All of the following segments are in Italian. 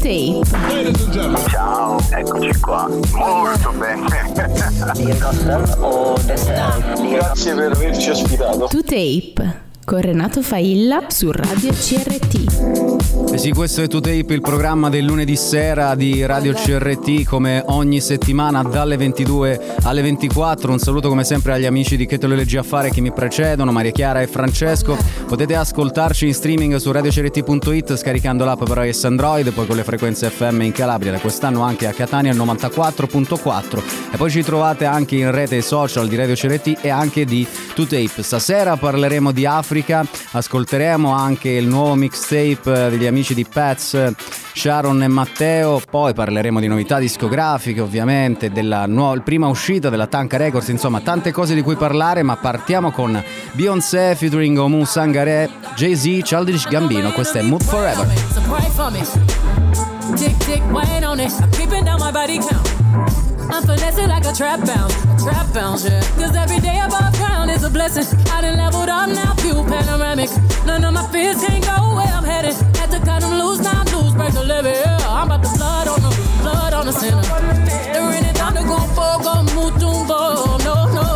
Tape. Ciao, eccoci qua. Molto bene. Grazie per averci ospitato. To Tape con Renato Failla su Radio CRT. Eh sì, questo è Tape, il programma del lunedì sera di Radio CRT, come ogni settimana dalle 22 alle 24. Un saluto come sempre agli amici di Che te leggi a che mi precedono, Maria Chiara e Francesco. Potete ascoltarci in streaming su radiocrt.it scaricando l'app per iOS Android, poi con le frequenze FM in Calabria, da quest'anno anche a Catania al 94.4. E poi ci trovate anche in rete social di Radio CRT e anche di Tape. Stasera parleremo di Africa Africa. Ascolteremo anche il nuovo mixtape degli amici di Pets, Sharon e Matteo. Poi parleremo di novità discografiche, ovviamente, della nuova, prima uscita della Tanka Records. Insomma, tante cose di cui parlare. Ma partiamo con Beyoncé featuring Omu Sangare, Jay-Z, Childish Gambino. Questo è Mood Forever. Tick, tick, wait on it. I'm keeping down my body count. I'm finessing like a trap bounce, trap bounce, yeah. Cause every day above ground is a blessing. I done leveled up now, view panoramic. None of my fears can't go where I'm headed. Had to cut them loose, now loose, break the levee, yeah. I'm about to blood on the, blood on the center. They're in it, time to go for, go move, no, no,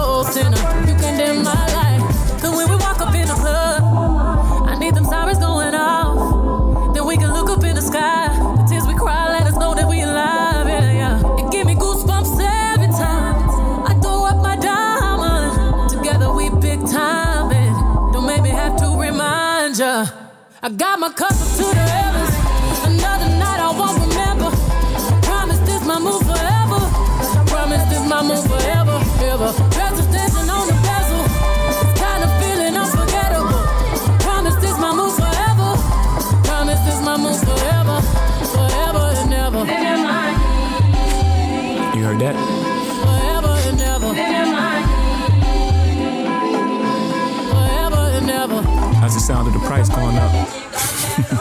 I got my cup up to the heavens. Another night I won't remember. Promise this my move forever. Promise this my move forever, ever. On the bezel. Kind of feeling unforgettable. Promise this my move forever. Promise this my move forever, forever and ever. You heard that? Forever and ever. Forever and ever. How's the sound of the price going up?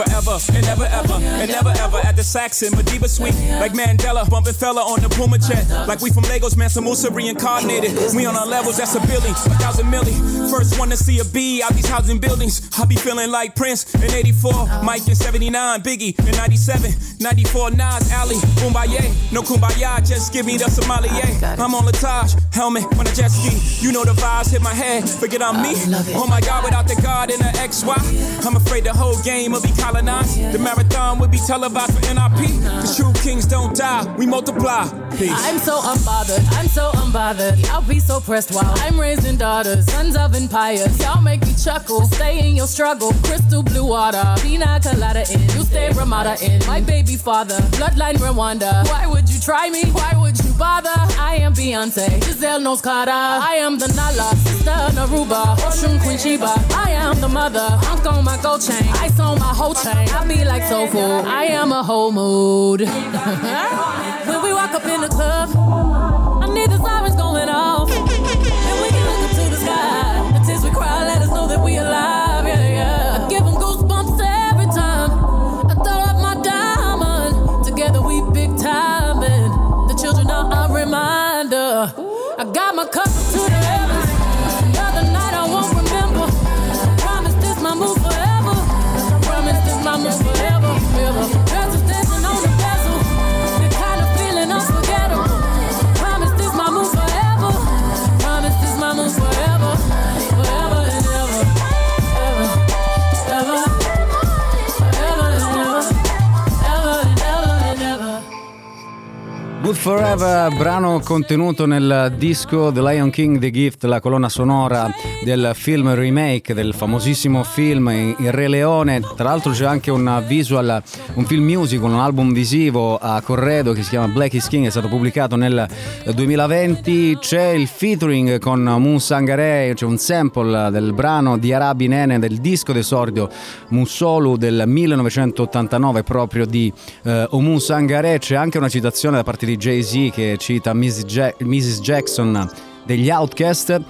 Forever and never ever and never ever. At the Saxon Madiba Suite like Mandela. Bumping fella on the Puma jet like we from Lagos Mansa Musa reincarnated. We on our levels that's a billion a thousand milli. First one to see a B out these housing buildings. I be feeling like Prince in 84 Mike in 79 Biggie in 97 94 Nas Ali Kumbaya. No Kumbaya just give me the sommelier. I'm on Latage helmet when I jet ski. You know the vibes hit my head forget I'm me. Oh my god without the God and the XY I'm afraid the whole game will be colonized. The marathon would be televised for NRP. The true kings don't die, we multiply. Peace. I'm so unbothered, I'm so unbothered. I'll be so pressed while I'm raising daughters, sons of empires. Y'all make me chuckle, stay in your struggle. Crystal blue water, pina colada in. You stay Ramada in. My baby father, bloodline Rwanda. Why would you try me? Why would you bother? I am Beyonce, Giselle knows Carter. I am the Nala, sister Naruba, Oshun Queen Sheba. I am the mother, Unk on my gold chain. Ice on my whole chain. I be like so full. I am a whole mood. when we walk up in the club, Forever, brano contenuto nel disco The Lion King The Gift, la colonna sonora del film remake del famosissimo film Il Re Leone. Tra l'altro c'è anche un visual, un film musical, un album visivo a Corredo che si chiama Black is King, è stato pubblicato nel 2020. C'è il featuring con Musangare, c'è un sample del brano di Arabi Nene del disco d'esordio Musolu del 1989 proprio di eh, Omu Sangare. C'è anche una citazione da parte di Jay-Z che cita Mrs. Mrs. Jackson degli Outcast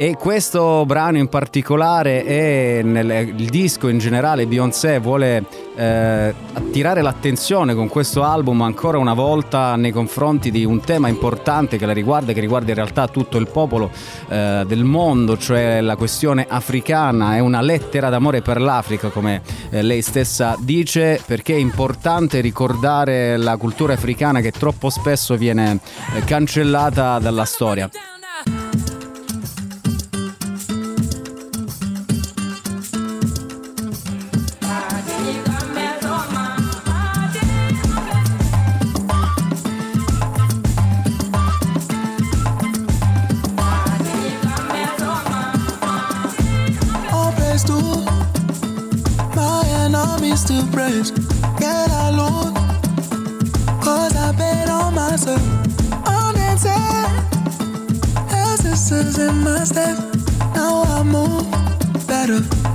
e questo brano in particolare e nel, il disco in generale Beyoncé vuole eh, attirare l'attenzione con questo album ancora una volta nei confronti di un tema importante che la riguarda, che riguarda in realtà tutto il popolo eh, del mondo, cioè la questione africana, è una lettera d'amore per l'Africa come eh, lei stessa dice, perché è importante ricordare la cultura africana che troppo spesso viene eh, cancellata dalla storia. in my step. Now I move better.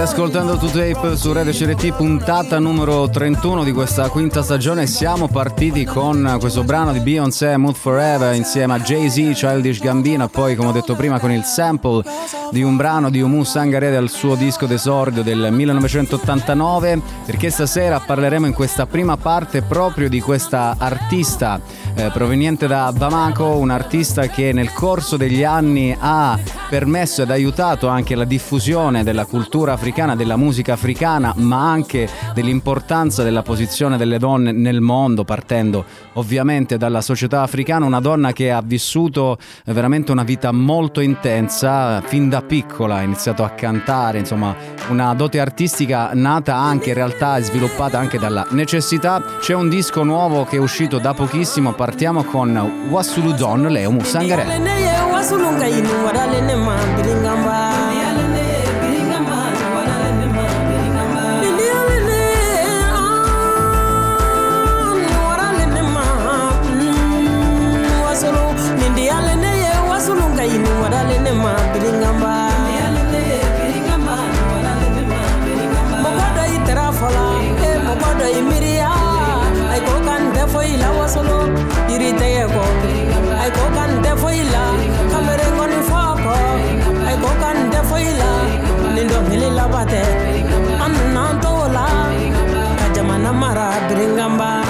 Ascoltando To Tape su Radio CRT, puntata numero 31 di questa quinta stagione. Siamo partiti con questo brano di Beyoncé, Mood Forever, insieme a Jay-Z, Childish Gambino, poi, come ho detto prima, con il sample di un brano di Umu Sangare dal suo disco d'esordio del 1989, perché stasera parleremo in questa prima parte proprio di questa artista eh, proveniente da Bamako, un artista che nel corso degli anni ha permesso ed aiutato anche la diffusione della cultura africana africana, della musica africana, ma anche dell'importanza della posizione delle donne nel mondo, partendo ovviamente dalla società africana, una donna che ha vissuto veramente una vita molto intensa, fin da piccola ha iniziato a cantare, insomma una dote artistica nata anche in realtà e sviluppata anche dalla necessità. C'è un disco nuovo che è uscito da pochissimo, partiamo con Wasulu Don Leo Musangare. ma i tɛra fɔla e mɔgɔ i miiriya ayi ko ka wasolo yiri ko t'o la ka.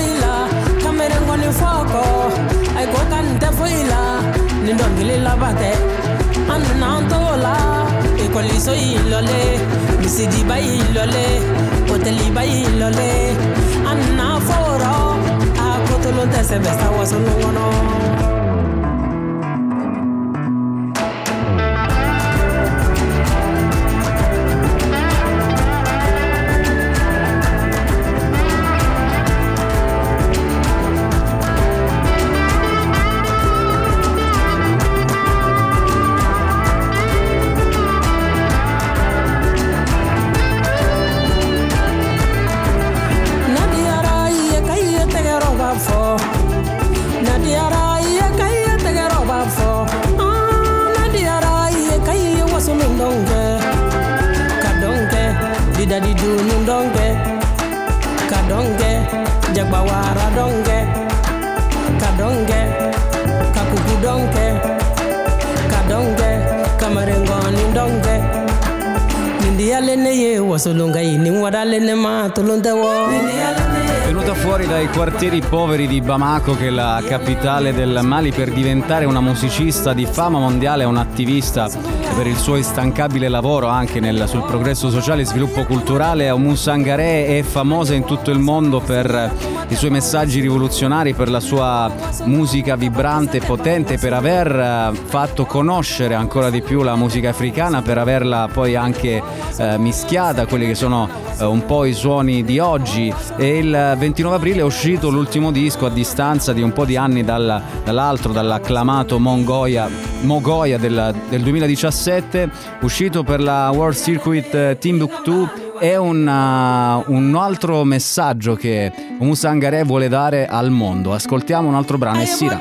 isoko ayikoka nite foyila ni dɔnkili labatɛ an nana la ekɔliso y'i lɔle misidiba y'i lɔle hoteliba y'i lɔle an nana fɔ rɔ a kotolon tɛ wasolungai ni wadale ne ma tolondawo venuta fuori dai quartieri poveri di Bamako che è la capitale del Mali per diventare una musicista di fama mondiale un attivista per il suo instancabile lavoro anche nel, sul progresso sociale e sviluppo culturale Aumou Sangaré è famosa in tutto il mondo per i suoi messaggi rivoluzionari, per la sua musica vibrante e potente, per aver eh, fatto conoscere ancora di più la musica africana, per averla poi anche eh, mischiata a quelli che sono eh, un po' i suoni di oggi. E il 29 aprile è uscito l'ultimo disco a distanza di un po' di anni dal, dall'altro, dall'acclamato Mongoia, Mogoya del, del 2017, uscito per la World Circuit eh, Timbuktu è una, un altro messaggio che Musangare vuole dare al mondo. Ascoltiamo un altro brano e Sira.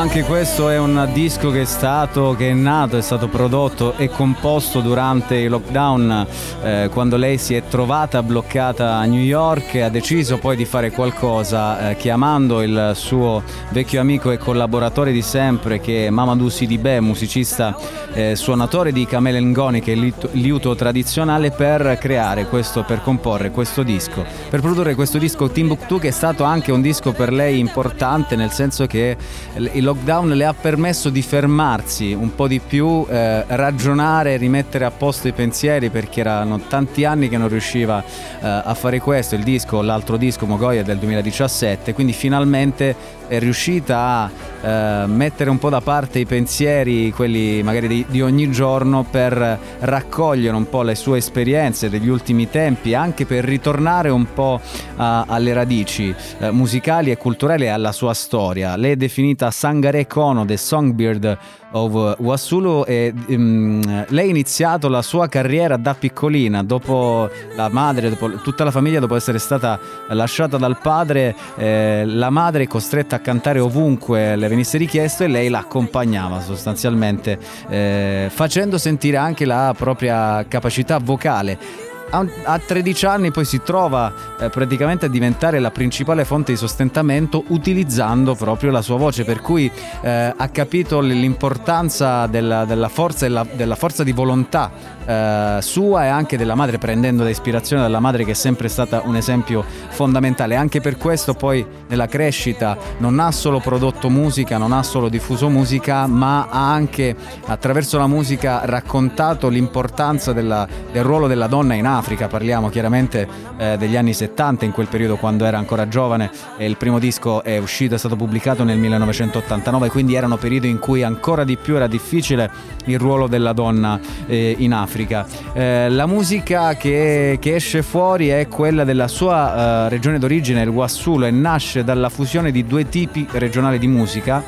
Anche questo è un disco che è stato, che è nato, è stato prodotto e composto durante il lockdown eh, quando lei si è trovata bloccata a New York e ha deciso poi di fare qualcosa eh, chiamando il suo vecchio amico e collaboratore di sempre che è Mamadou Sidibè, musicista eh, suonatore di Camele Ngoni che è il liuto tradizionale per creare questo, per comporre questo disco, per produrre questo disco Timbuktu che è stato anche un disco per lei importante nel senso che il lockdown le ha permesso di fermarsi un po' di più, eh, ragionare, rimettere a posto i pensieri perché erano tanti anni che non riusciva eh, a fare questo, il disco, l'altro disco Mogoya del 2017, quindi finalmente è riuscita a eh, mettere un po' da parte i pensieri, quelli magari di, di, ogni giorno, per raccogliere un po' le sue esperienze degli ultimi tempi, anche per ritornare un po' a, alle radici eh, musicali e culturali e alla sua storia. Lei è definita Sangare Kono, The Songbird of Wasulu e um, lei ha iniziato la sua carriera da piccolina, dopo la madre, dopo tutta la famiglia, dopo essere stata lasciata dal padre, eh, la madre è costretta a cantare ovunque le venisse richiesto e lei l'accompagnava sostanzialmente, eh, facendo sentire anche la propria capacità vocale a 13 anni poi si trova eh, praticamente a diventare la principale fonte di sostentamento utilizzando proprio la sua voce, per cui eh, ha capito l'importanza della, della, forza, della, della forza di volontà eh, sua e anche della madre, prendendo da ispirazione dalla madre che è sempre stata un esempio fondamentale. Anche per questo poi nella crescita non ha solo prodotto musica, non ha solo diffuso musica, ma ha anche attraverso la musica raccontato l'importanza del ruolo della donna in Africa. Parliamo chiaramente eh, degli anni 70, in quel periodo quando era ancora giovane e il primo disco è uscito, è stato pubblicato nel 1989, quindi erano periodi in cui ancora di più era difficile il ruolo della donna eh, in Africa. Africa. Eh, la musica che, che, esce fuori è quella della sua eh, regione d'origine, il Wassulu, e nasce dalla fusione di due tipi regionali di musica.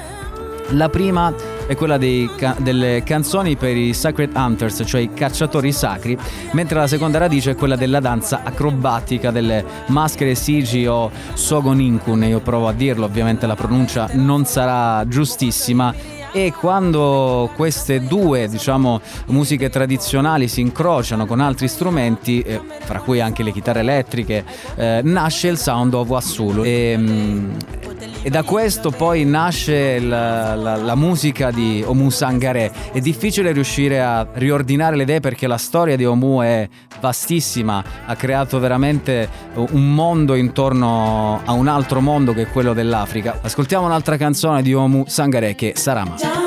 La prima è quella dei, delle canzoni per i Sacred Hunters, cioè i cacciatori sacri, mentre la seconda radice è quella della danza acrobatica delle maschere Sigi o Sogoninkun, io provo a dirlo, ovviamente la pronuncia non sarà giustissima e quando queste due diciamo, musiche tradizionali si incrociano con altri strumenti, eh, fra cui anche le chitarre elettriche, eh, nasce il sound of Wassulu. E, mm, e da questo poi nasce la, la, la musica di Omu Sangare. È difficile riuscire a riordinare le idee perché la storia di Omu è vastissima, ha creato veramente un mondo intorno a un altro mondo che è quello dell'Africa. Ascoltiamo un'altra canzone di Omu Sangare che è Sarama.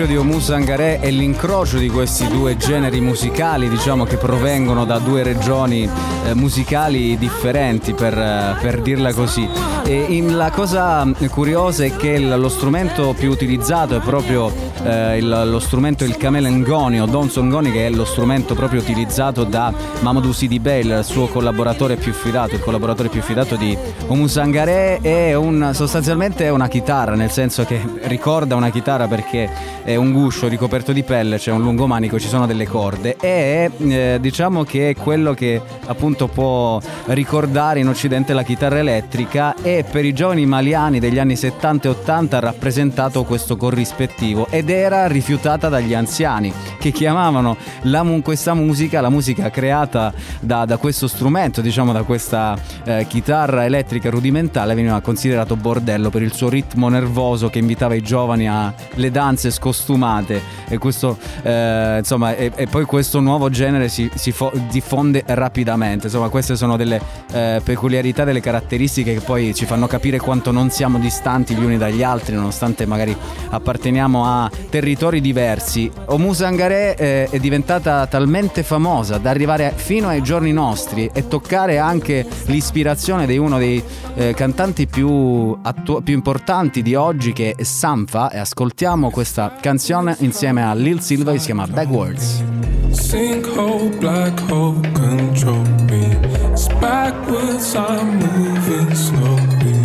Proprio di Omu Sangaré è l'incrocio di questi due generi musicali, diciamo che provengono da due regioni eh, musicali differenti, per, eh, per dirla così. E in, la cosa curiosa è che lo strumento più utilizzato è proprio eh, il, lo strumento il Ngoni o Donson Ngoni che è lo strumento proprio utilizzato da Mamadou Sidi Bey, il suo collaboratore più fidato, il collaboratore più fidato di Omu Sangaré è un, sostanzialmente è una chitarra, nel senso che ricorda una chitarra perché è un guscio ricoperto di pelle, c'è un lungomanico, ci sono delle corde. E eh, diciamo che è quello che appunto può ricordare in occidente la chitarra elettrica e per i giovani maliani degli anni 70 e 80 ha rappresentato questo corrispettivo. Ed era rifiutata dagli anziani che chiamavano la, questa musica, la musica creata da, da questo strumento, diciamo da questa eh, chitarra elettrica rudimentale, veniva considerato bordello per il suo ritmo nervoso che invitava i giovani alle danze scostumate e, questo, eh, insomma, e, e, poi questo nuovo genere si, si fo- diffonde rapidamente. Insomma, queste sono delle eh, peculiarità, delle caratteristiche che poi ci fanno capire quanto non siamo distanti gli uni dagli altri, nonostante magari apparteniamo a territori diversi. Omu Sangaré eh, è diventata talmente famosa da arrivare fino ai giorni nostri e toccare anche l'ispirazione di uno dei eh, cantanti più, attu- più importanti di oggi che è Sanfa e ascoltiamo questa canzone insieme a Lil Silva che si chiama Backwards. Sinkhole, black hole, control me. It's backwards, I'm moving slowly.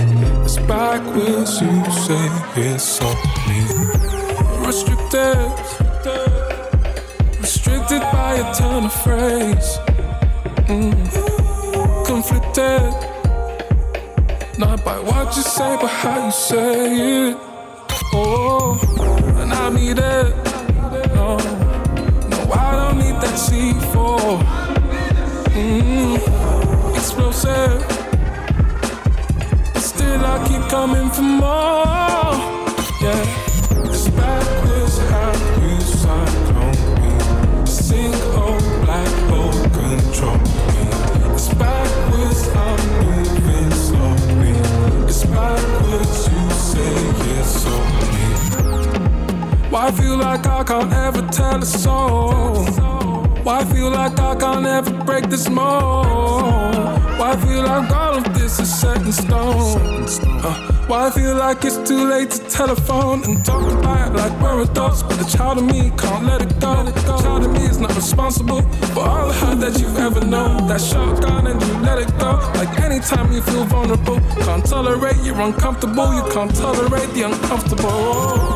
It's backwards, you say it's on me. Restricted, restricted by a ton of phrase. Mm. Conflicted, not by what you say, but how you say it. Oh, and I need it. No, no, I don't need that C4. Mm, explosive. Still, I keep coming for more. Yeah. Why feel like I can't ever tell a soul? Why feel like I can't ever break this mold? Why feel like all of this is set in stone? Uh, why I feel like it's too late to telephone and talk about it like we're adults? But the child of me can't let it go. The child of me is not responsible for all the hurt that you've ever known. That shotgun and you let it go. Like anytime you feel vulnerable, can't tolerate you're uncomfortable. You can't tolerate the uncomfortable.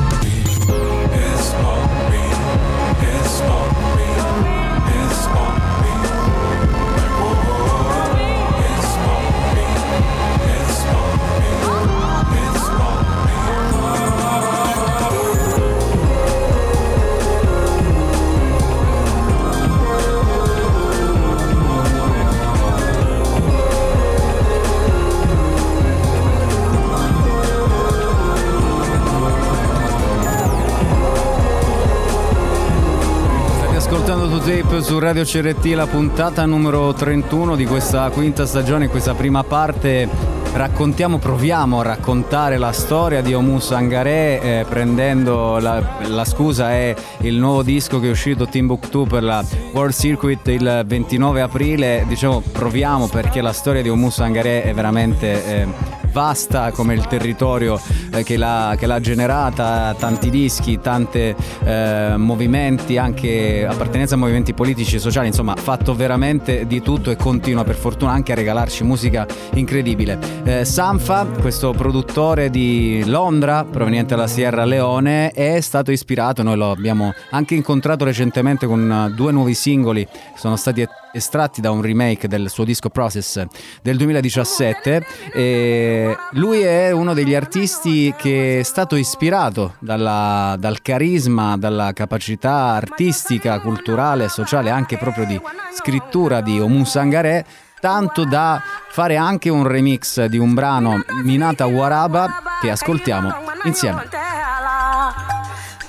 Su Radio CRT, la puntata numero 31 di questa quinta stagione, in questa prima parte. Raccontiamo, proviamo a raccontare la storia di Omu Sangaré eh, prendendo la, la, scusa è il nuovo disco che è uscito Timbuktu per la World Circuit il 29 aprile, diciamo proviamo perché la storia di Omu Sangaré è veramente... Eh, vasta come il territorio eh, che, l'ha, che, l'ha, generata, tanti dischi, tanti eh, movimenti, anche appartenenza a movimenti politici e sociali, insomma fatto veramente di tutto e continua per fortuna anche a regalarci musica incredibile. Eh, Sanfa, questo produttore di Londra proveniente dalla Sierra Leone, è stato ispirato, noi lo abbiamo anche incontrato recentemente con due nuovi singoli sono stati estratti da un remake del suo disco Process del 2017 e lui è uno degli artisti che è stato ispirato dalla, dal carisma, dalla capacità artistica, culturale, sociale, anche proprio di scrittura di Omu Sangaré tanto da fare anche un remix di un brano Minata Waraba che ascoltiamo insieme.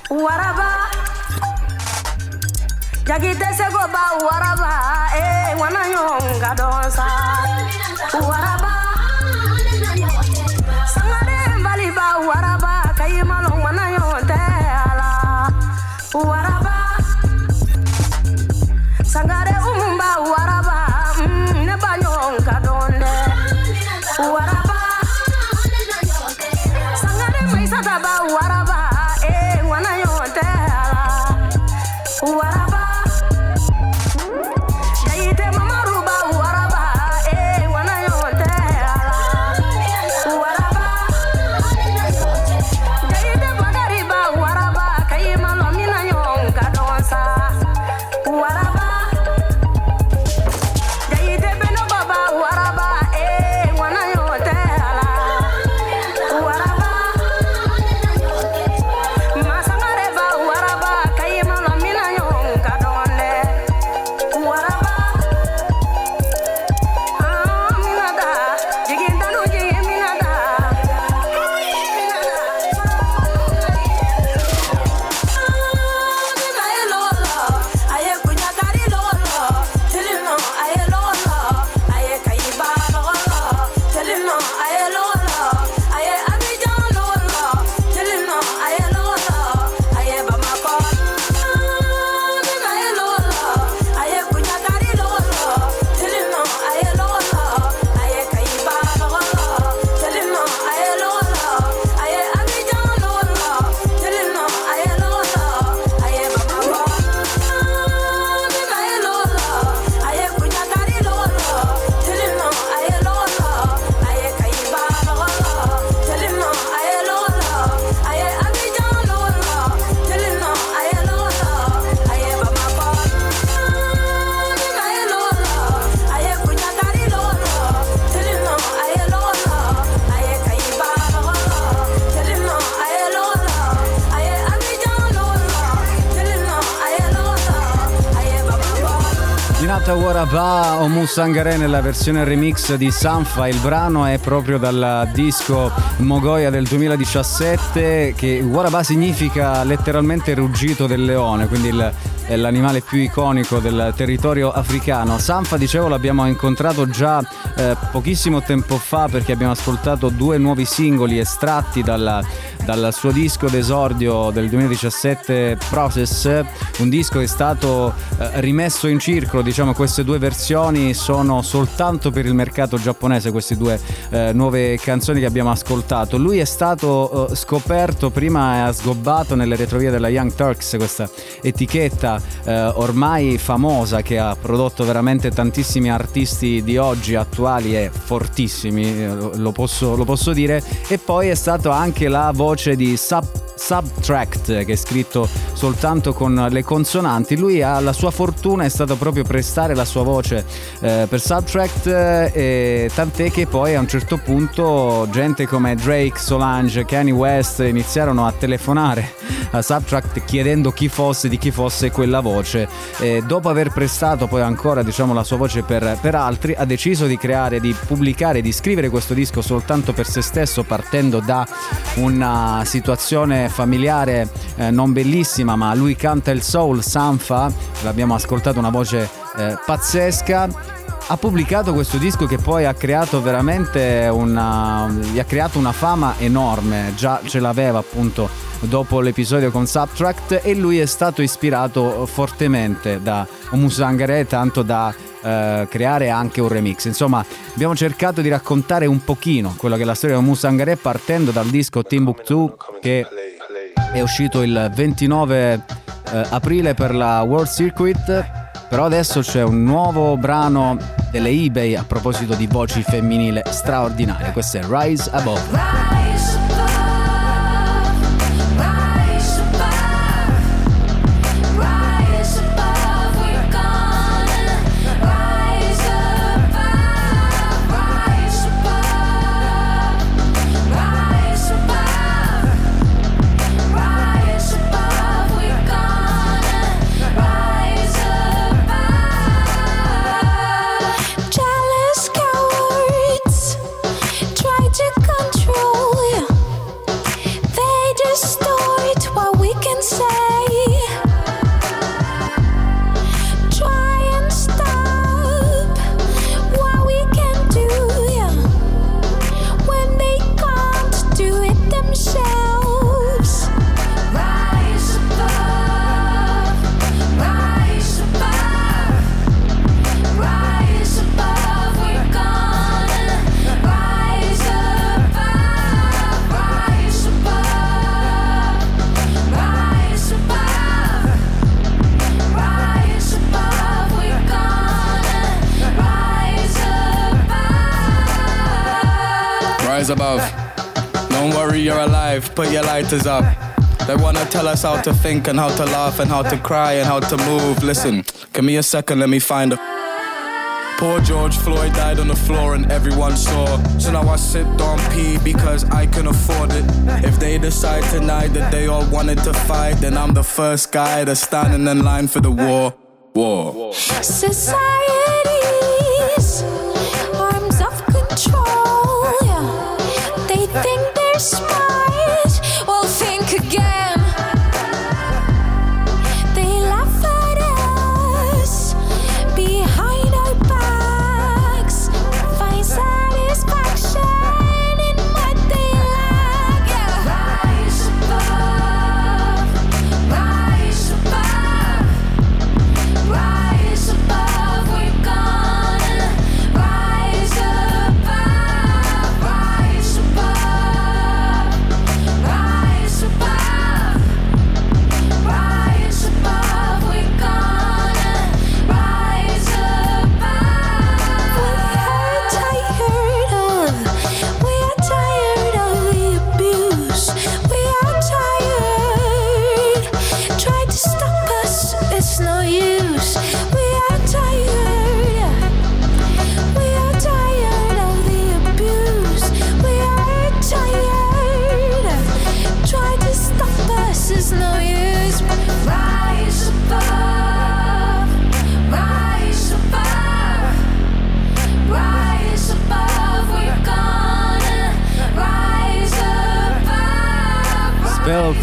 Waraba jagi tɛ se ko ba waraba ee ŋana ɲɔgɔn ka dɔn sa waraba sangaren baliba waraba ka i malo ŋana ɲɔgɔn tɛ a la waraba sangare umunba waraba mm, ne ba ɲɔgɔn ka dɔn dɛ waraba sangare maisata ba waraba ee ŋana ɲɔgɔn tɛ a la waraba Waraba o Musangare nella versione remix di Sanfa. Il brano è proprio dal disco Mogoya del 2017 che Waraba significa letteralmente ruggito del leone, quindi il, è l'animale più iconico del territorio africano. Sanfa, dicevo, l'abbiamo incontrato già eh, pochissimo tempo fa perché abbiamo ascoltato due nuovi singoli estratti dalla dal suo disco d'esordio del 2017 Process, un disco che è stato eh, rimesso in circolo, diciamo queste due versioni sono soltanto per il mercato giapponese, queste due eh, nuove canzoni che abbiamo ascoltato. Lui è stato eh, scoperto prima e ha sgobbato nelle retrovie della Young Turks, questa etichetta eh, ormai famosa che ha prodotto veramente tantissimi artisti di oggi attuali e fortissimi, eh, lo posso, lo posso dire, e poi è stato anche la voce di Sub, Subtract che è scritto soltanto con le consonanti. Lui ha la sua fortuna è stata proprio prestare la sua voce eh, per Subtract, eh, tant'è che poi a un certo punto gente come Drake, Solange, Kanye West iniziarono a telefonare a Subtract chiedendo chi fosse, di chi fosse quella voce. E dopo aver prestato poi ancora diciamo, la sua voce per, per altri, ha deciso di creare, di pubblicare, di scrivere questo disco soltanto per se stesso partendo da una situazione familiare eh, non bellissima, ma lui canta il soul, Sanfa, l'abbiamo ascoltato una voce eh, pazzesca ha pubblicato questo disco che poi ha creato veramente una, gli ha creato una fama enorme, già ce l'aveva appunto dopo l'episodio con Subtract e lui è stato ispirato fortemente da Omusangare tanto da eh, creare anche un remix. Insomma, abbiamo cercato di raccontare un pochino quello che è la storia di Musangare partendo dal disco Timbuktu che è uscito il 29 eh, aprile per la World Circuit. Però adesso c'è un nuovo brano delle eBay a proposito di voci femminili straordinarie. Questo è Rise Above. Put your lighters up. They wanna tell us how to think and how to laugh and how to cry and how to move. Listen, give me a second, let me find a. Poor George Floyd died on the floor and everyone saw. So now I sit on pee because I can afford it. If they decide tonight that they all wanted to fight, then I'm the first guy that's standing in line for the war. War. Societies, whisper.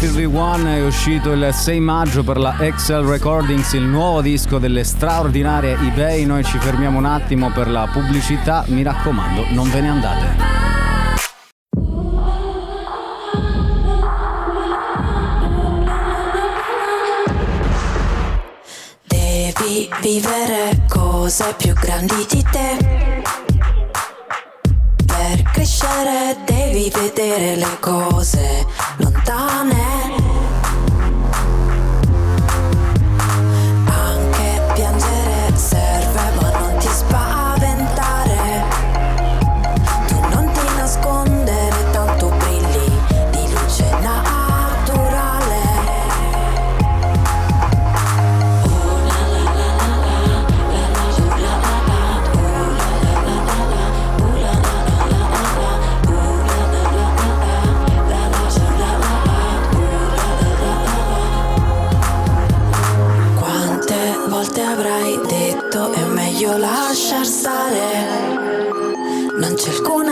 Relatively One è uscito il 6 maggio per la Excel Recordings, il nuovo disco delle straordinarie eBay. Noi ci fermiamo un attimo per la pubblicità, mi raccomando, non ve ne andate. Devi vivere cose più grandi di te. Per crescere devi vedere le cose star next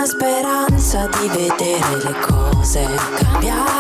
speranza di vedere le cose cambiare.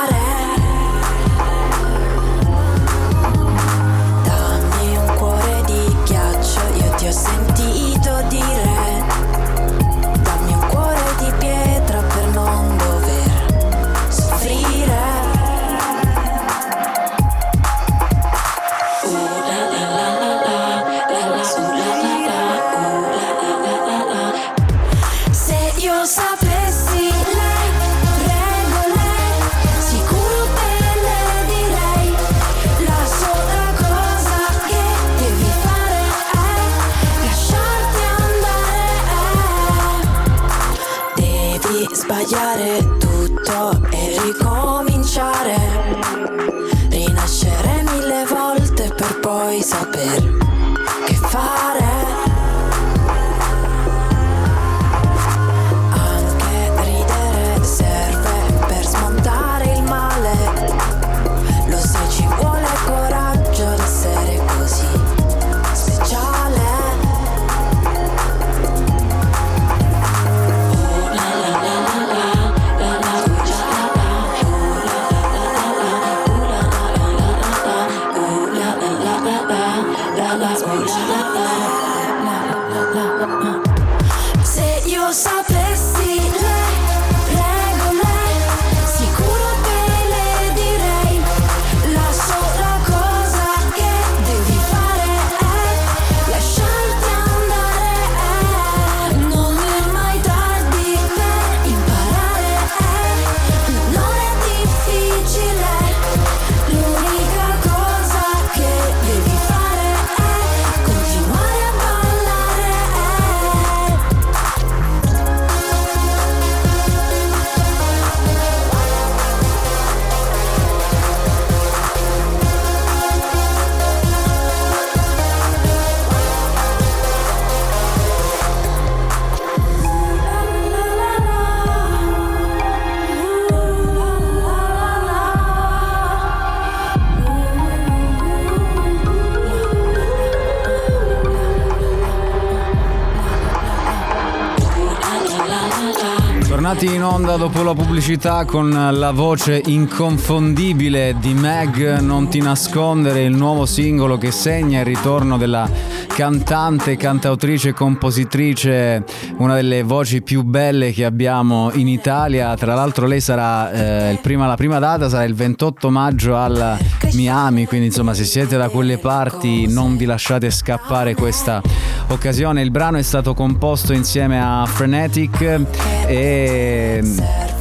Onda dopo la pubblicità con la voce inconfondibile di Meg, Non ti nascondere, il nuovo singolo che segna il ritorno della cantante, cantautrice, compositrice, una delle voci più belle che abbiamo in Italia. Tra l'altro lei sarà, eh, prima, la prima data sarà il 28 maggio al Miami, quindi insomma se siete da quelle parti non vi lasciate scappare questa occasione. Il brano è stato composto insieme a Frenetic e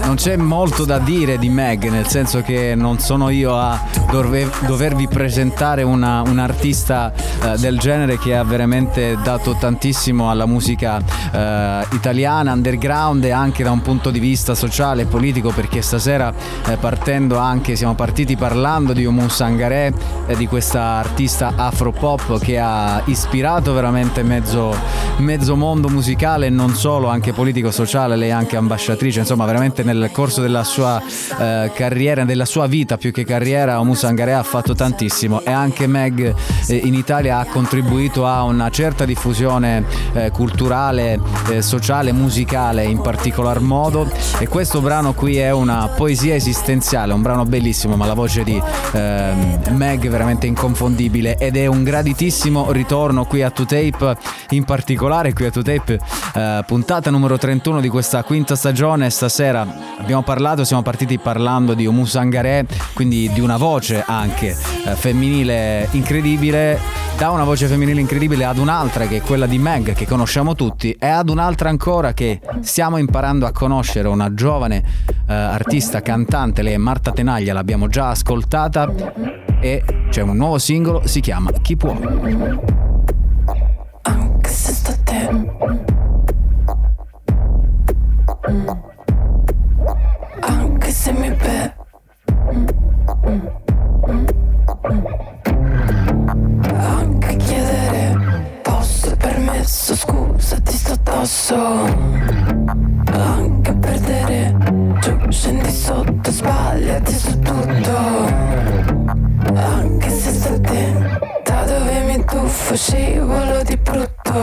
non c'è molto da dire di Meg, nel senso che non sono io a dover, dovervi presentare una, un artista eh, del genere che ha veramente dato tantissimo alla musica eh, italiana, underground e anche da un punto di vista sociale e politico, perché stasera eh, partendo anche, siamo partiti parlando di Omun Sangaré, eh, di questa artista afro-pop che ha ispirato veramente mezzo, mezzo mondo musicale non solo, anche politico-sociale, lei è anche ambasciatrice, insomma veramente nel corso della sua eh, carriera, della sua vita più che carriera, Omu Sangarea ha fatto tantissimo. E anche Meg in Italia ha contribuito a una certa diffusione eh, culturale, eh, sociale, musicale in particolar modo. E questo brano qui è una poesia esistenziale, un brano bellissimo ma la voce di ehm, Meg è veramente inconfondibile ed è un graditissimo ritorno qui a 2Tape in particolare qui a 2Tape eh, puntata numero 31 di questa quinta stagione. Stasera abbiamo parlato, siamo partiti parlando di Omu Sangare quindi di una voce anche eh, femminile incredibile da una voce femminile incredibile ad un'altra che è quella di Meg che conosciamo tutti e ad un'altra ancora che stiamo imparando a conoscere una giovane eh, artista cantante lei è Marta Tenaglia l'abbiamo già ascoltata e c'è un nuovo singolo si chiama Chi può? Anche se sto te addosso Anche perdere. Giù scendi sotto Sbagliati su tutto. Anche se sto Da dove mi tuffo Scivolo di brutto.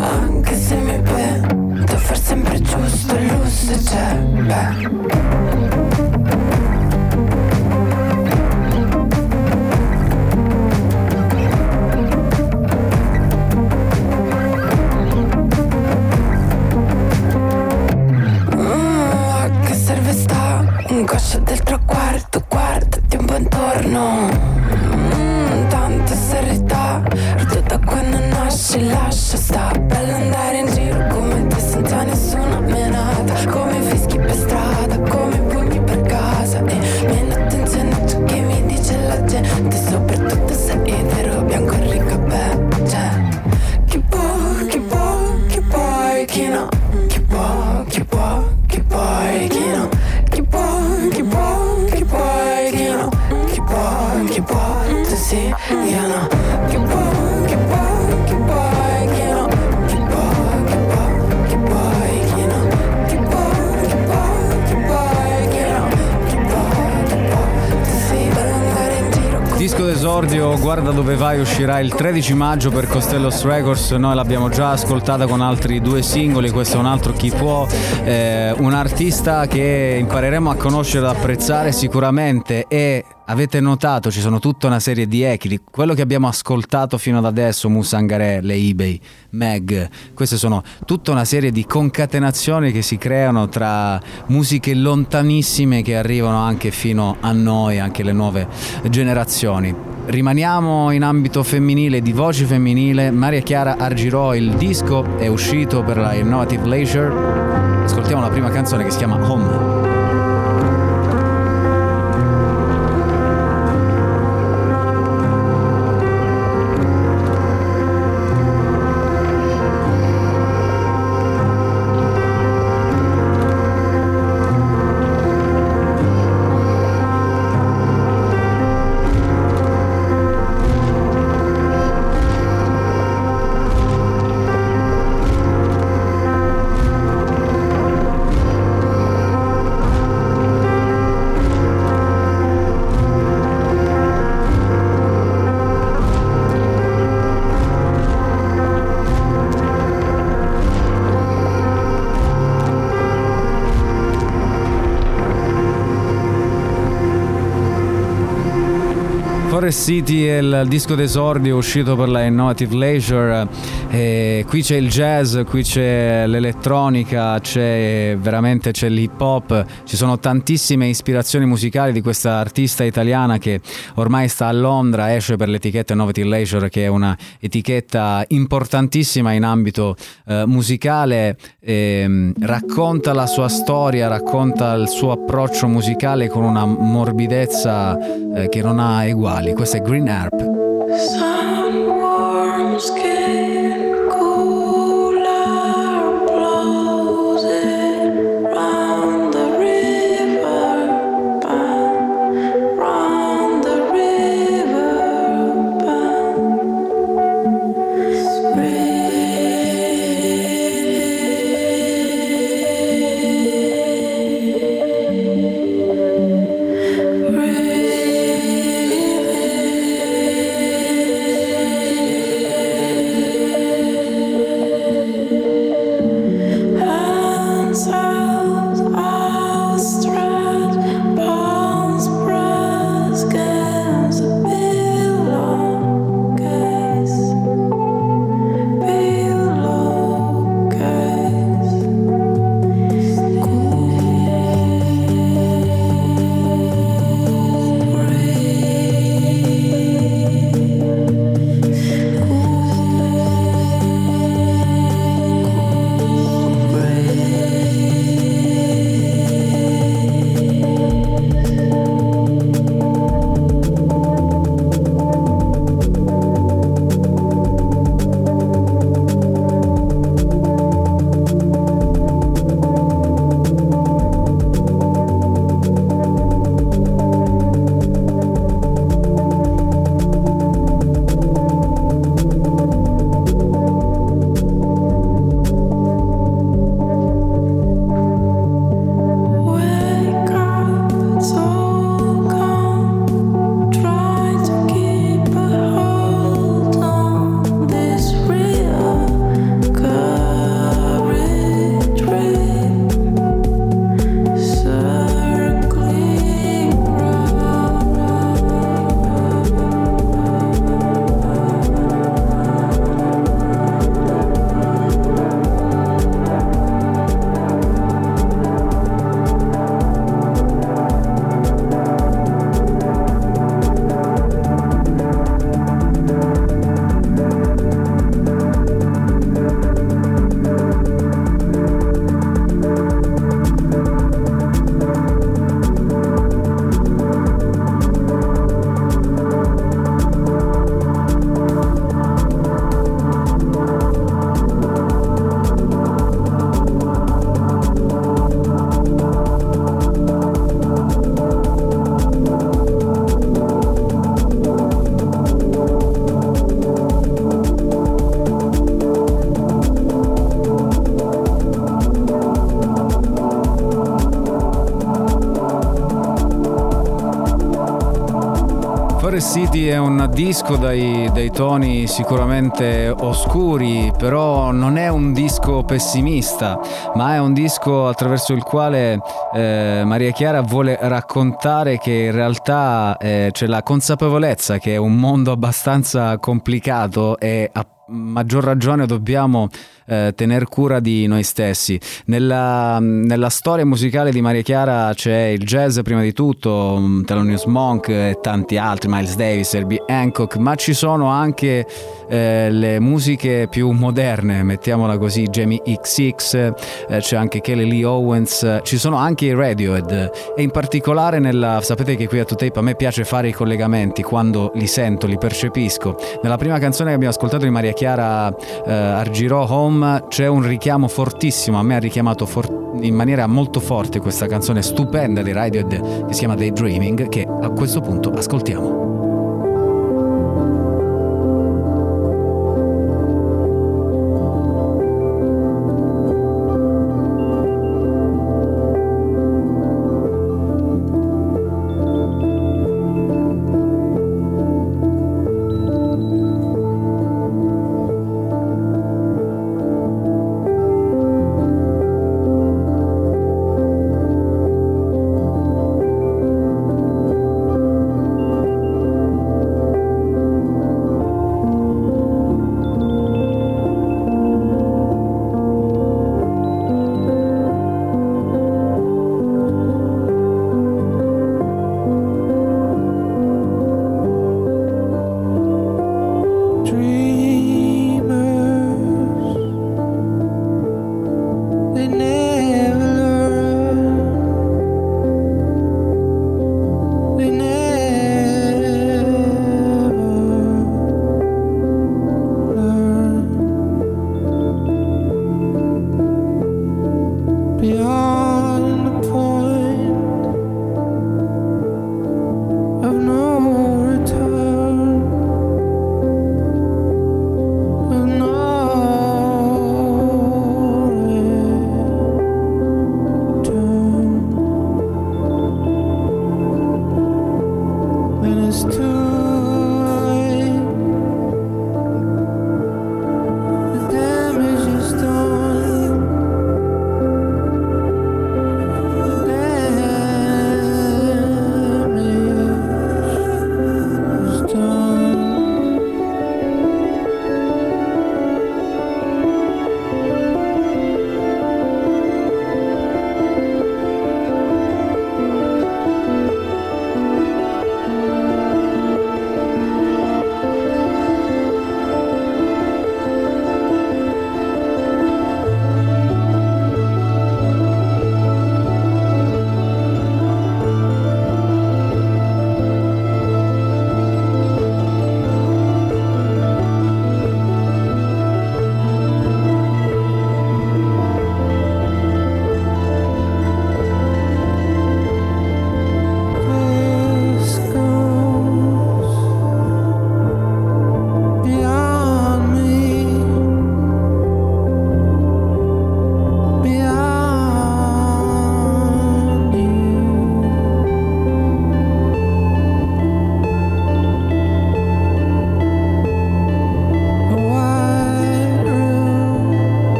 Anche se mi vedo far sempre giusto Il lusso c'è Beh traguardo Guardati un po' intorno. Mm, Tanta serietà. Rido da quando nasci Lascia Guarda dove vai uscirà il 13 maggio per Costellos Records, noi l'abbiamo già ascoltata con altri due singoli, questo è un altro Chi può, eh, un artista che impareremo a conoscere ed apprezzare sicuramente e avete notato ci sono tutta una serie di echi, quello che abbiamo ascoltato fino ad adesso, Musangare, le eBay, Meg, queste sono tutta una serie di concatenazioni che si creano tra musiche lontanissime che arrivano anche fino a noi, anche le nuove generazioni. Rimaniamo in ambito femminile, di voce femminile. Maria Chiara Argirò, il disco è uscito per la Innovative Leisure. Ascoltiamo la prima canzone che si chiama Home. City è il disco d'esordio uscito per la Innovative Leisure. E qui c'è il jazz, qui c'è l'elettronica, c'è veramente c'è l'hip hop, ci sono tantissime ispirazioni musicali di questa artista italiana che ormai sta a Londra, esce per l'etichetta Innovative Leisure che è una etichetta importantissima in ambito eh, musicale, e, racconta la sua storia, racconta il suo approccio musicale con una morbidezza eh, che non ha eguali. Questa è Green Harp. City è un disco dai, dai, toni sicuramente oscuri, però non è un disco pessimista, ma è un disco attraverso il quale eh, Maria Chiara vuole raccontare che in realtà eh, c'è la consapevolezza che è un mondo abbastanza complicato e a maggior ragione dobbiamo eh, tener cura di noi stessi. Nella, nella, storia musicale di Maria Chiara c'è il jazz prima di tutto, mm, Thelonious Monk e tanti altri, Miles Davis, Herbie Hancock, ma ci sono anche eh, le musiche più moderne, mettiamola così, Jamie XX, eh, c'è anche Kelly Lee Owens, ci sono anche i Radiohead e in particolare nella, sapete che qui a Tape a me piace fare i collegamenti quando li sento, li percepisco. Nella prima canzone che abbiamo ascoltato di Maria Chiara, eh, Argirò Home, c'è un richiamo fortissimo, a me ha richiamato for- in maniera molto forte questa canzone stupenda di Radiohead che si chiama Daydreaming che a questo punto ascoltiamo.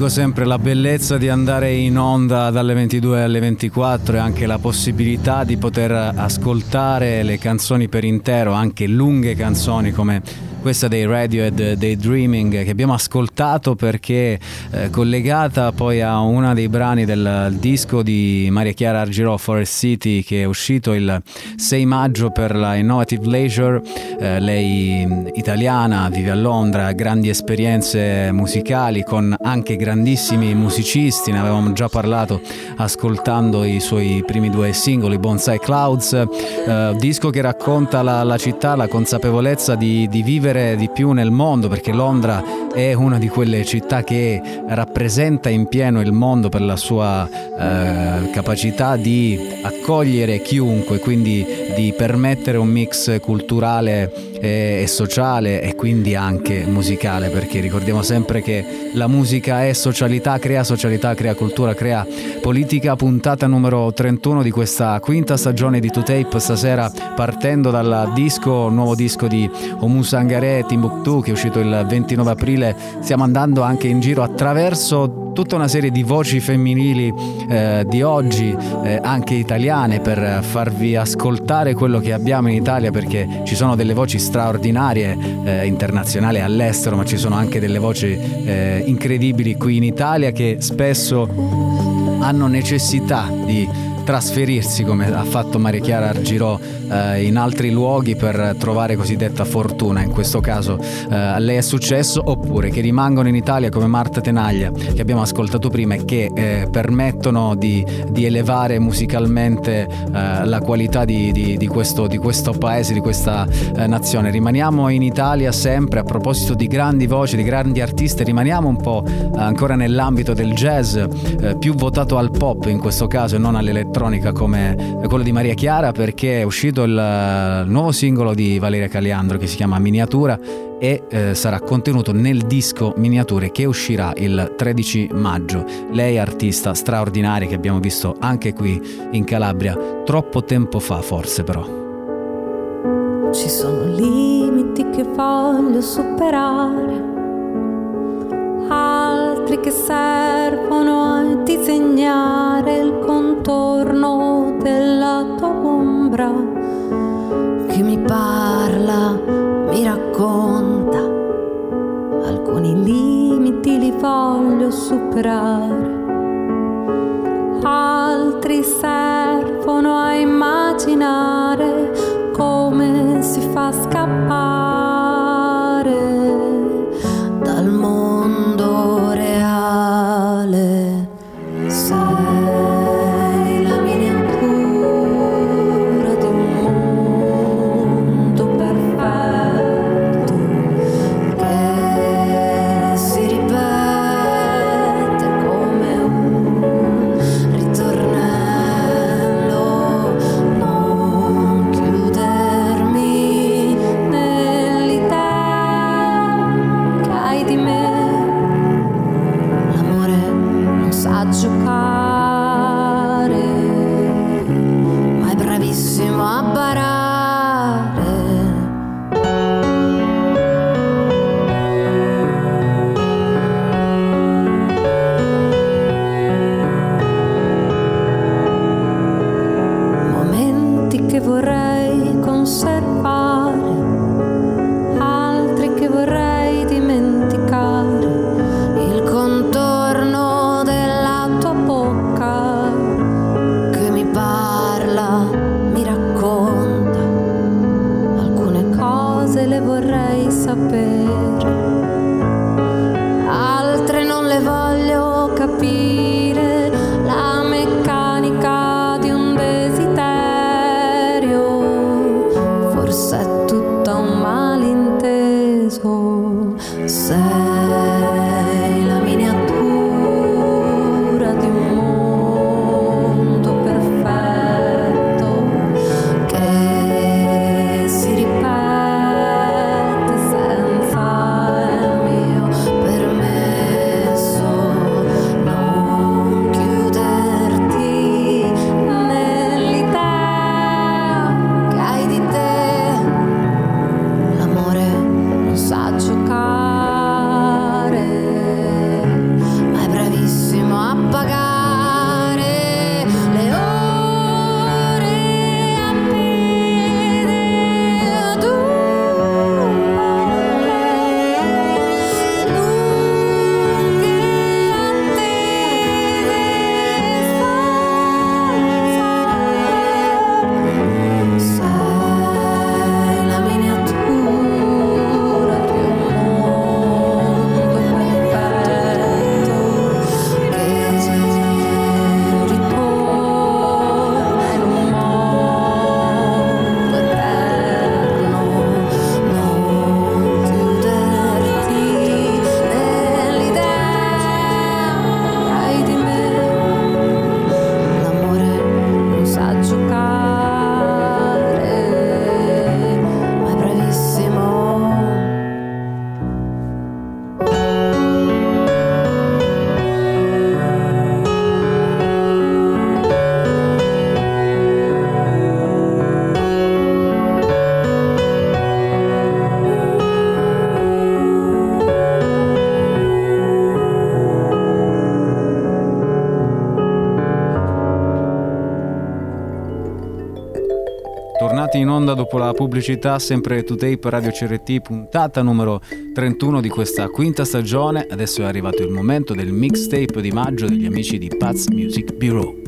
Dico sempre la bellezza di andare in onda dalle 22 alle 24 e anche la possibilità di poter ascoltare le canzoni per intero, anche lunghe canzoni come questa dei Radiohead Daydreaming che abbiamo ascoltato perché eh, collegata poi a uno dei brani del disco di Maria Chiara Argirò Forest City che è uscito il 6 maggio per la Innovative Leisure. Eh, lei italiana vive a Londra grandi esperienze musicali con anche grandissimi musicisti ne avevamo già parlato ascoltando i suoi primi due singoli Bonsai Clouds. Eh, disco che racconta la, la, città la consapevolezza di, di vivere vivere di più nel mondo perché Londra è una di quelle città che rappresenta in pieno il mondo per la sua eh, capacità di accogliere chiunque, quindi di permettere un mix culturale e, sociale e quindi anche musicale perché ricordiamo sempre che la musica è socialità, crea socialità, crea cultura, crea politica, puntata numero 31 di questa quinta stagione di Two Tape stasera partendo dal disco, nuovo disco di Omu Sangare Timbuktu che è uscito il 29 aprile, stiamo andando anche in giro attraverso tutta una serie di voci femminili eh, di oggi, eh, anche italiane, per farvi ascoltare quello che abbiamo in Italia perché ci sono delle voci straordinarie eh, internazionali all'estero, ma ci sono anche delle voci eh, incredibili qui in Italia che spesso hanno necessità di trasferirsi come ha fatto Maria Chiara Argirò eh, in altri luoghi per trovare cosiddetta fortuna, in questo caso eh, a lei è successo, oppure che rimangono in Italia come Marta Tenaglia che abbiamo ascoltato prima e che eh, permettono di, di, elevare musicalmente eh, la qualità di, di, di, questo, di, questo, paese, di questa eh, nazione. Rimaniamo in Italia sempre a proposito di grandi voci, di grandi artisti, rimaniamo un po' ancora nell'ambito del jazz, eh, più votato al pop in questo caso e non all'elettronica come quello di Maria Chiara perché è uscito uscito il eh, nuovo singolo di Valeria Caliandro che si chiama Miniatura e eh, sarà contenuto nel disco Miniature che uscirà il 13 maggio. Lei artista straordinaria che abbiamo visto anche qui in Calabria troppo tempo fa forse però. Ci sono limiti che voglio superare, altri che servono a disegnare il contorno della tua ombra. Che mi parla, mi racconta. Alcuni limiti li voglio superare, altri servono a immaginare come si fa scappare pubblicità, sempre Today per Radio CRT, puntata numero 31 di questa quinta stagione. Adesso è arrivato il momento del mixtape di maggio degli amici di Paz Music Bureau.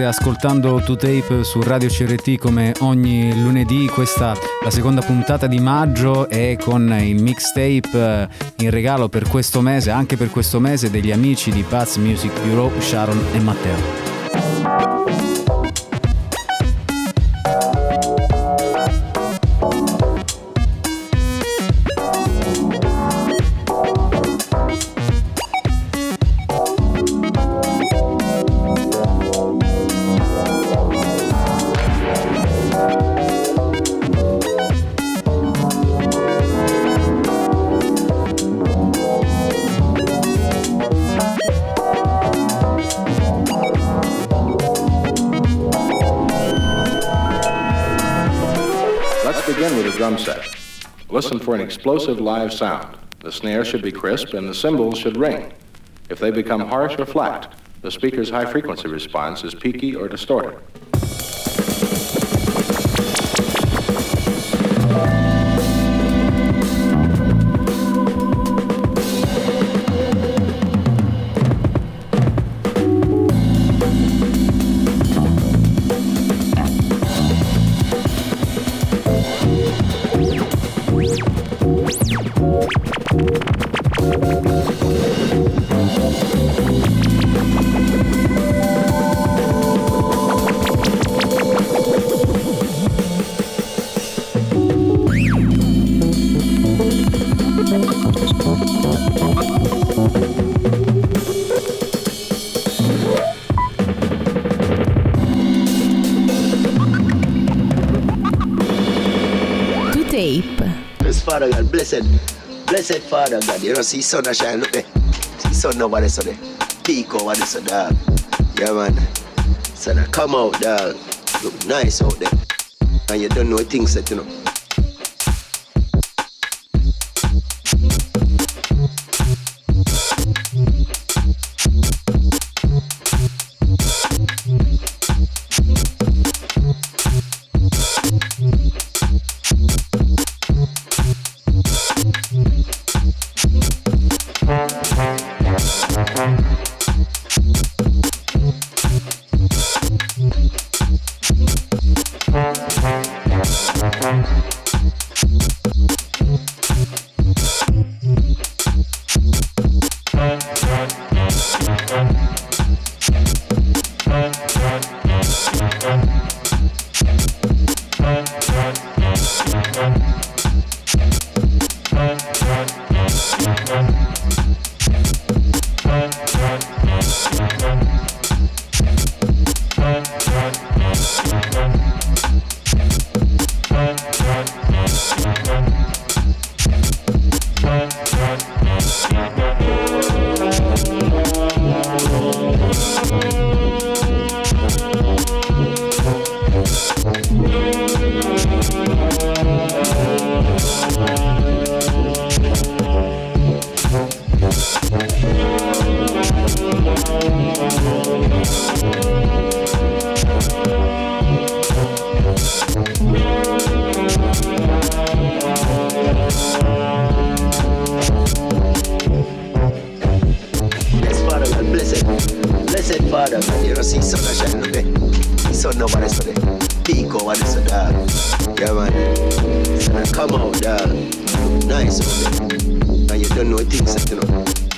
State ascoltando 2Tape su Radio CRT come ogni lunedì, questa la seconda puntata di maggio e con il mixtape eh, in regalo per questo mese, anche per questo mese, degli amici di Paz Music Bureau, Sharon e Matteo. Explosive live sound. The snare should be crisp and the cymbals should ring. If they become harsh or flat, the speaker's high frequency response is peaky or distorted. Blessed, blessed Father God. You know, see sun a shine, look there. See sun over there, so there. Peak over there, so dog. Yeah, man. So now come out, dog. Look nice out there. And you don't know things that, you know. Cause shine today. Nobody on this dog. Yeah man. Come out dog. Nice one day. And you don't know things that you know.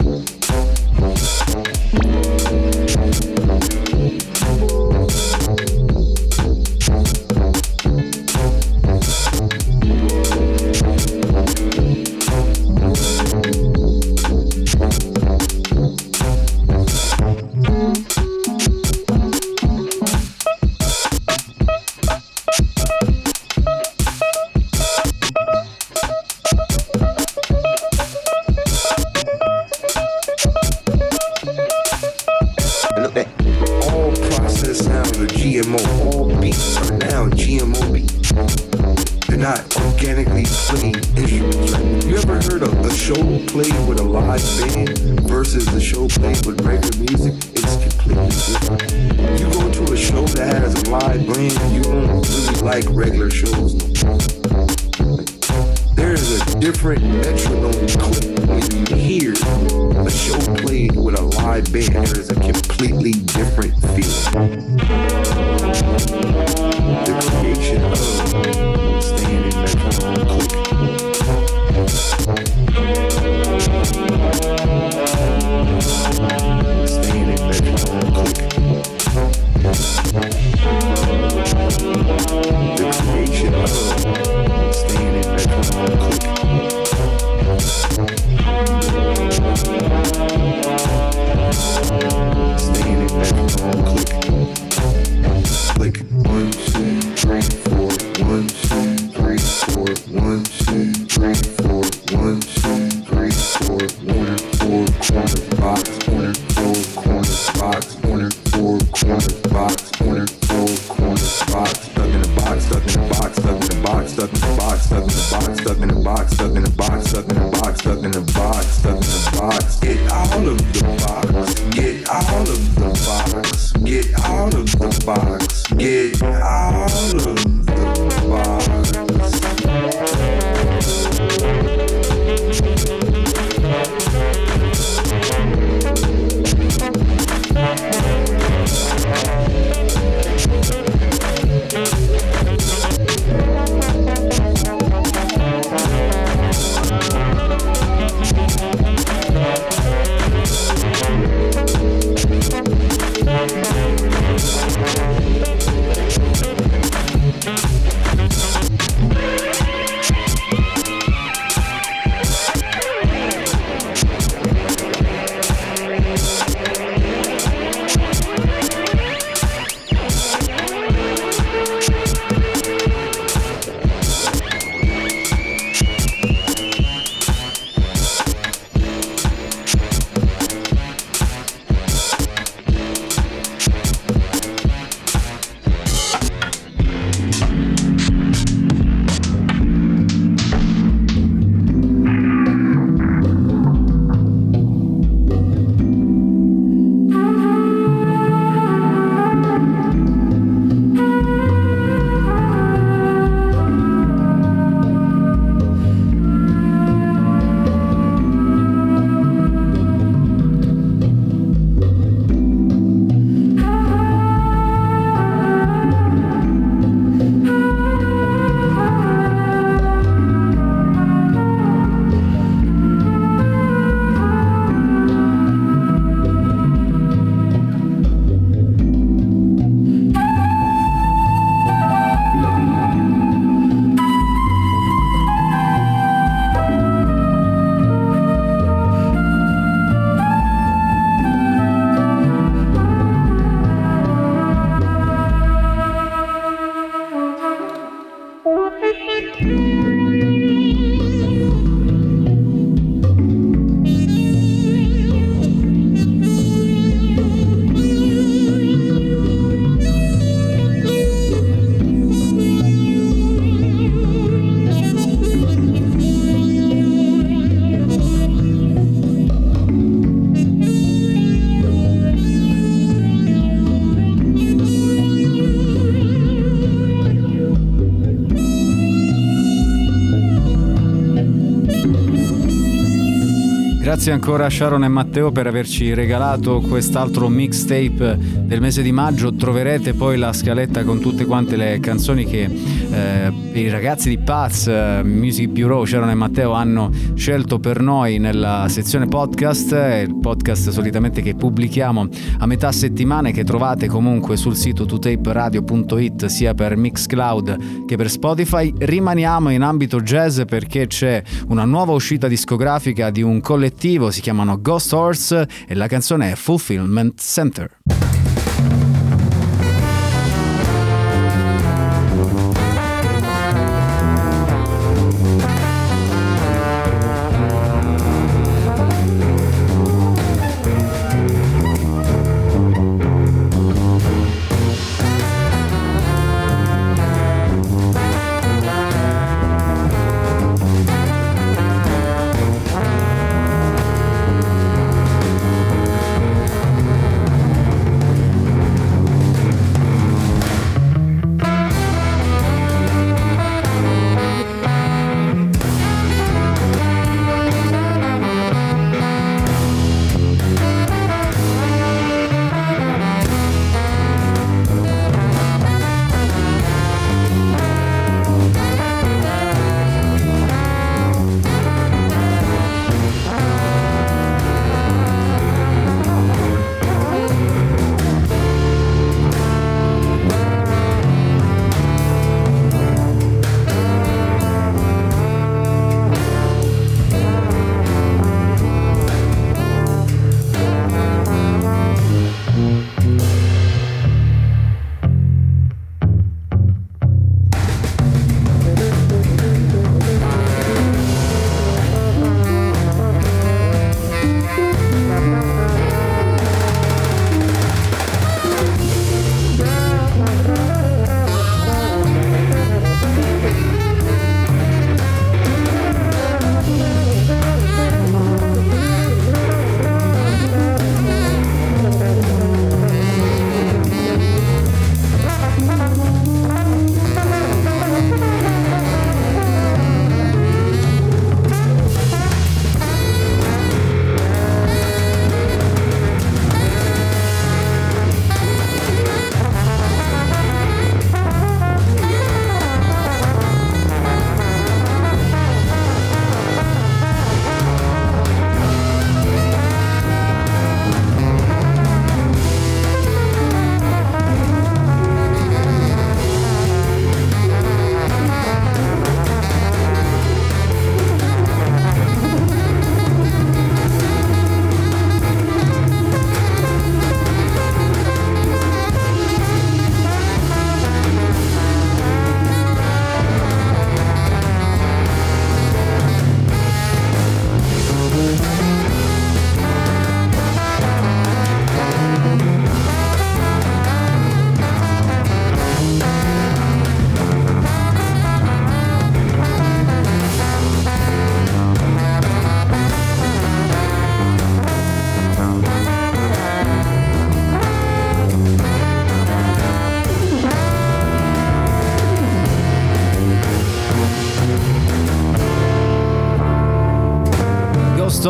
Grazie ancora a Sharon e Matteo per averci regalato quest'altro mixtape del mese di maggio. Troverete poi la scaletta con tutte quante le canzoni che eh, i ragazzi di Paz eh, Music Bureau, Sharon e Matteo, hanno scelto per noi nella sezione podcast. Il podcast solitamente che pubblichiamo a metà settimana e che trovate comunque sul sito tutaperadio.it sia per Mixcloud che per Spotify. Rimaniamo in ambito jazz perché c'è una nuova uscita discografica di un collettivo si chiamano Ghost Horse e la canzone è Fulfillment Center.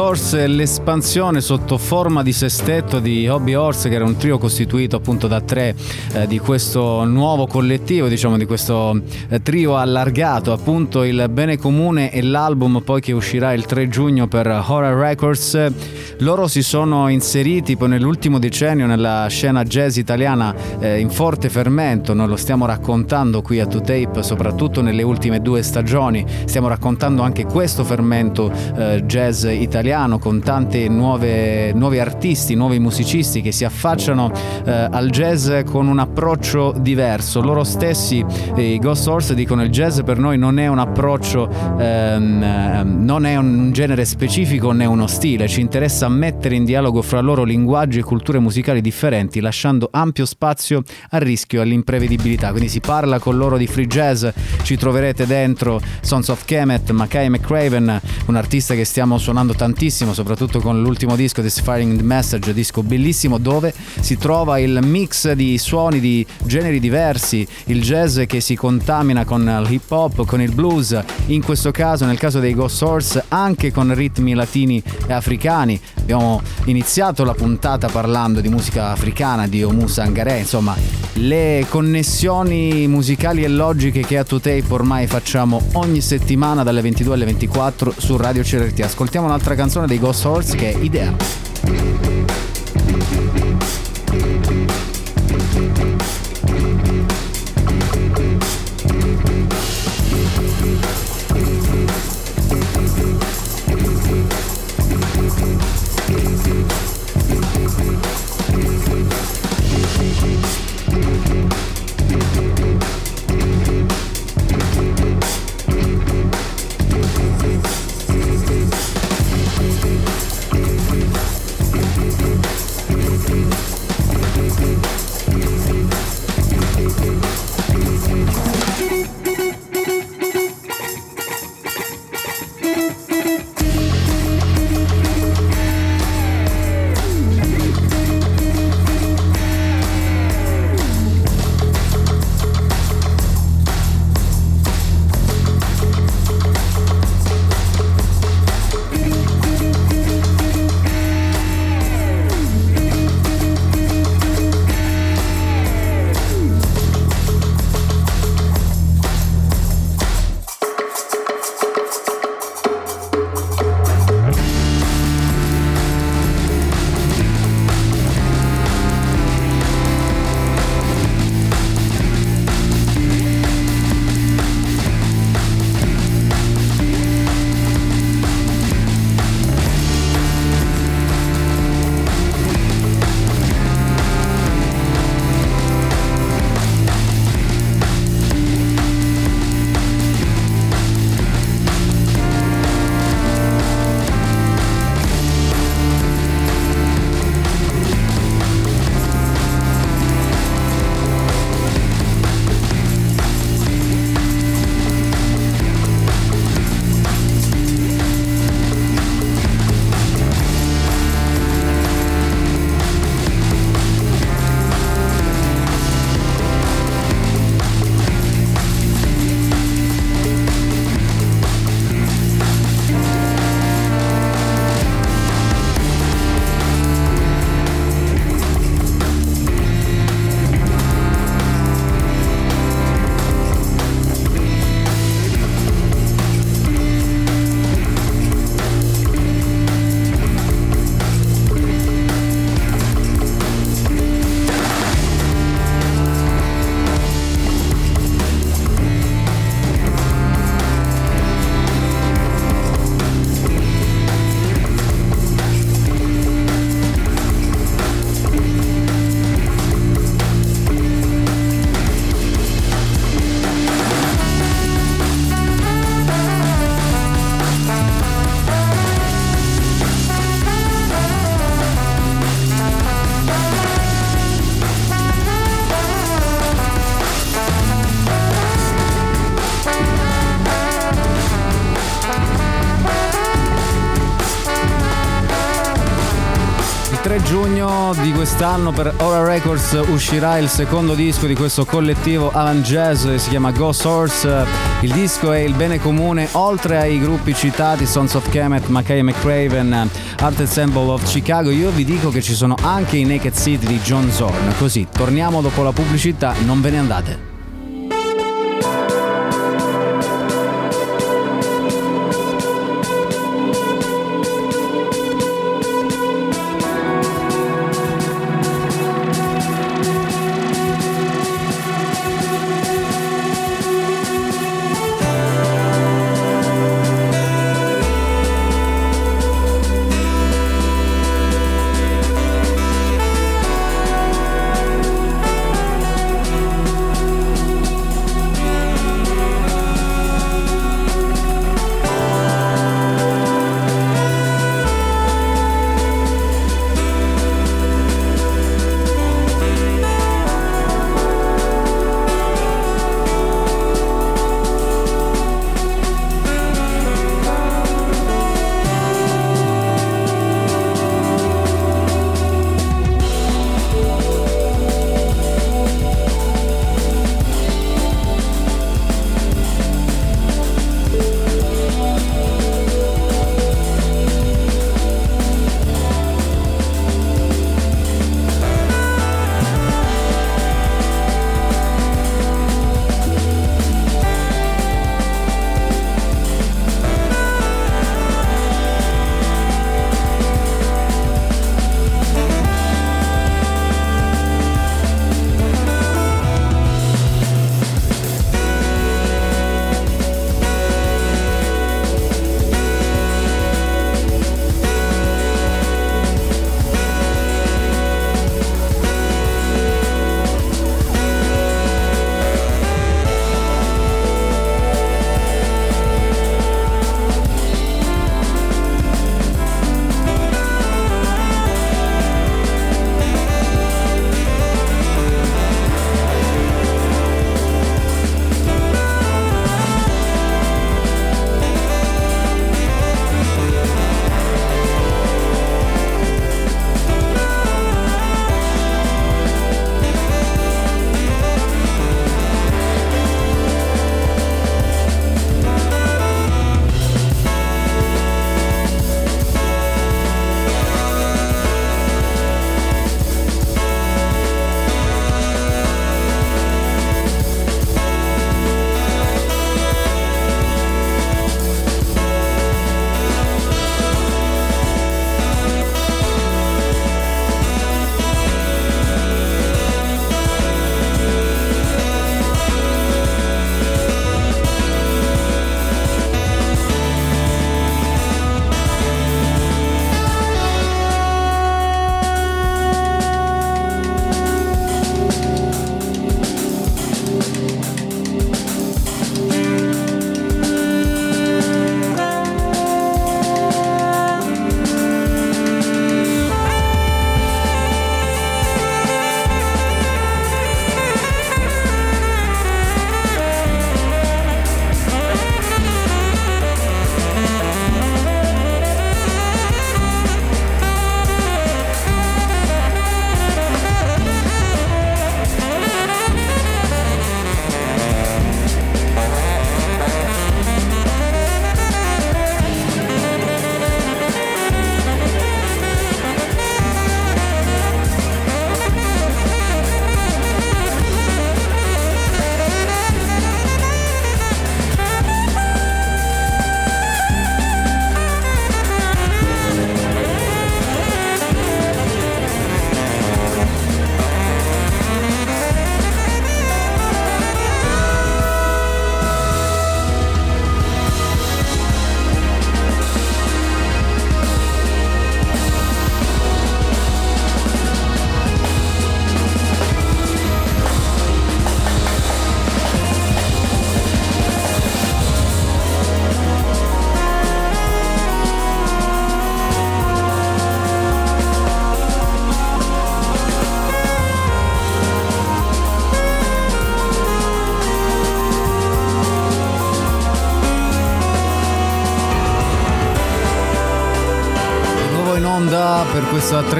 Horse e l'espansione sotto forma di sestetto di Hobby Horse, che era un trio costituito appunto da tre eh, di questo nuovo collettivo, diciamo di questo eh, trio allargato, appunto il Bene Comune e l'album poi che uscirà il 3 giugno per Horror Records. Loro si sono inseriti poi nell'ultimo decennio nella scena jazz italiana eh, in forte fermento, noi lo stiamo raccontando qui a 2Tape, soprattutto nelle ultime due stagioni, stiamo raccontando anche questo fermento eh, jazz italiano con tanti nuovi artisti, nuovi musicisti che si affacciano eh, al jazz con un approccio diverso. Loro stessi, i Ghost Horse, dicono il jazz per noi non è un approccio, ehm, ehm, non è un genere specifico né uno stile, ci interessa mettere in dialogo fra loro linguaggi e culture musicali differenti, lasciando ampio spazio al rischio e all'imprevedibilità. Quindi si parla con loro di free jazz, ci troverete dentro Sons of Kemet, Mackay McCraven, un artista che stiamo suonando tantissimo, soprattutto con l'ultimo disco The Firing the Message, disco bellissimo dove si trova il mix di suoni di generi diversi, il jazz che si contamina con l'hip hop, con il blues, in questo caso, nel caso dei Ghost Horse, anche con ritmi latini e africani. Abbiamo iniziato la puntata parlando di musica africana, di Omu Sangare, insomma, le connessioni musicali e logiche che a 2Tape ormai facciamo ogni settimana dalle 22 alle 24 su Radio CRT. Ascoltiamo un'altra canzone dei Ghost Horse che è Idea. Quest'anno per Ora Records uscirà il secondo disco di questo collettivo Alan Jazz, si chiama Go Source. Il disco è il bene comune, oltre ai gruppi citati Sons of Kemet, Mackay McCraven, Art Ensemble of Chicago, io vi dico che ci sono anche i Naked City di John Zorn. Così, torniamo dopo la pubblicità, non ve ne andate.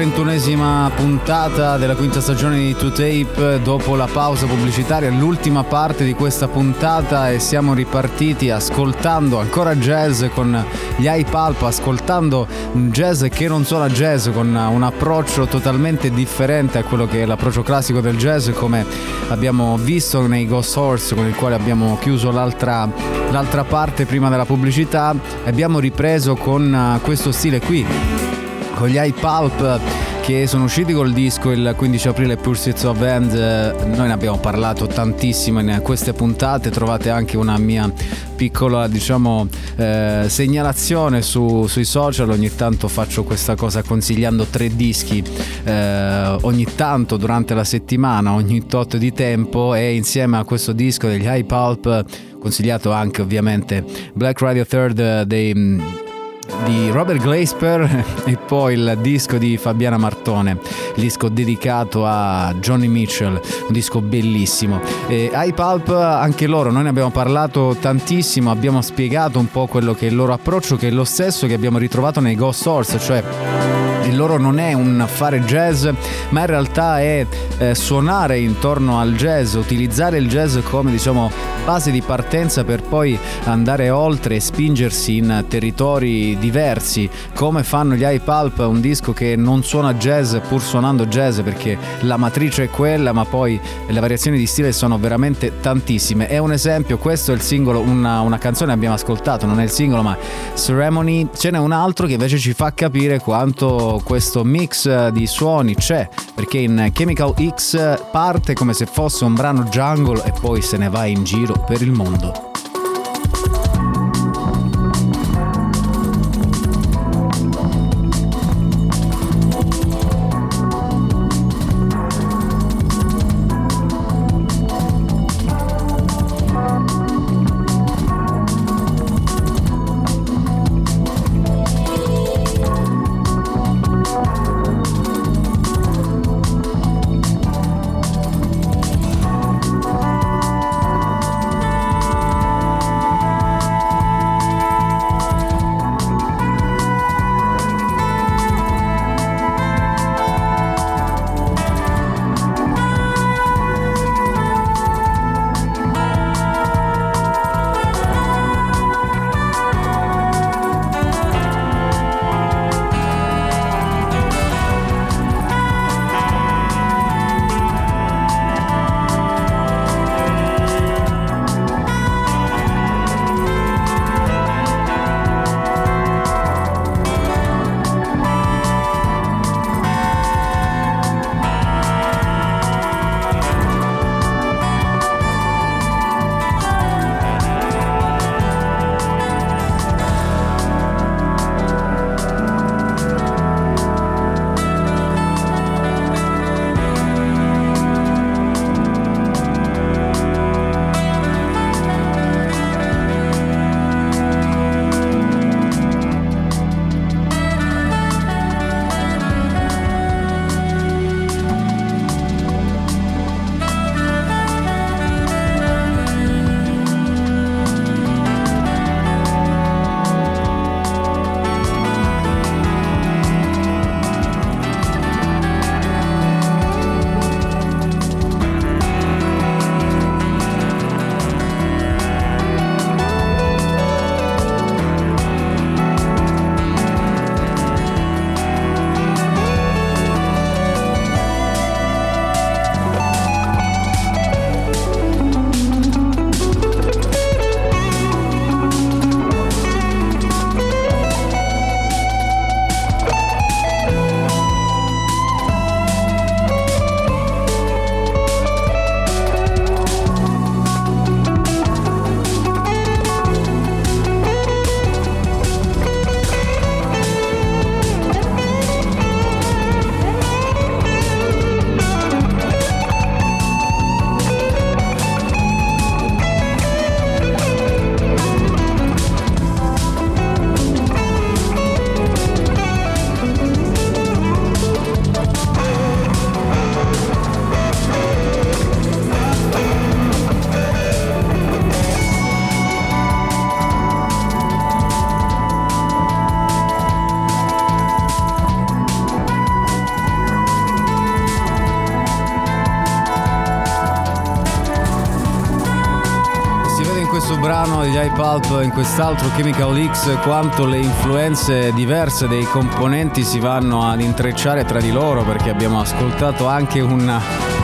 31esima puntata della quinta stagione di 2Tape dopo la pausa pubblicitaria, l'ultima parte di questa puntata e siamo ripartiti ascoltando ancora jazz con gli iPalp, ascoltando jazz che non suona jazz con un approccio totalmente differente a quello che è l'approccio classico del jazz come abbiamo visto nei Ghost Horse con il quale abbiamo chiuso l'altra, l'altra parte prima della pubblicità, abbiamo ripreso con questo stile qui con gli iPulp che sono usciti col disco il 15 aprile Pursuits of End. Noi ne abbiamo parlato tantissimo in queste puntate. Trovate anche una mia piccola diciamo eh, segnalazione su, sui social. Ogni tanto faccio questa cosa consigliando tre dischi eh, ogni tanto durante la settimana ogni tot di tempo. E insieme a questo disco degli iPulp consigliato anche ovviamente Black Radio Third dei di Robert Glasper e poi il disco di Fabiana Martone, il disco dedicato a Johnny Mitchell, un disco bellissimo. E iPulp, anche loro, noi ne abbiamo parlato tantissimo, abbiamo spiegato un po' quello che è il loro approccio, che è lo stesso che abbiamo ritrovato nei Ghost Horse, cioè il loro non è un fare jazz, ma in realtà è eh, suonare intorno al jazz, utilizzare il jazz come diciamo base di partenza per poi andare oltre e spingersi in territori diversi, come fanno gli iPulp, un disco che non suona jazz pur suonando jazz perché la matrice è quella, ma poi le variazioni di stile sono veramente tantissime. È un esempio, questo è il singolo, una, una canzone abbiamo ascoltato, non è il singolo, ma Ceremony, ce n'è un altro che invece ci fa capire quanto questo mix di suoni c'è, perché in Chemical X parte come se fosse un brano jungle e poi se ne va in giro per il mondo. E in quest'altro Chemical X quanto le influenze diverse dei componenti si vanno ad intrecciare tra di loro perché abbiamo ascoltato anche un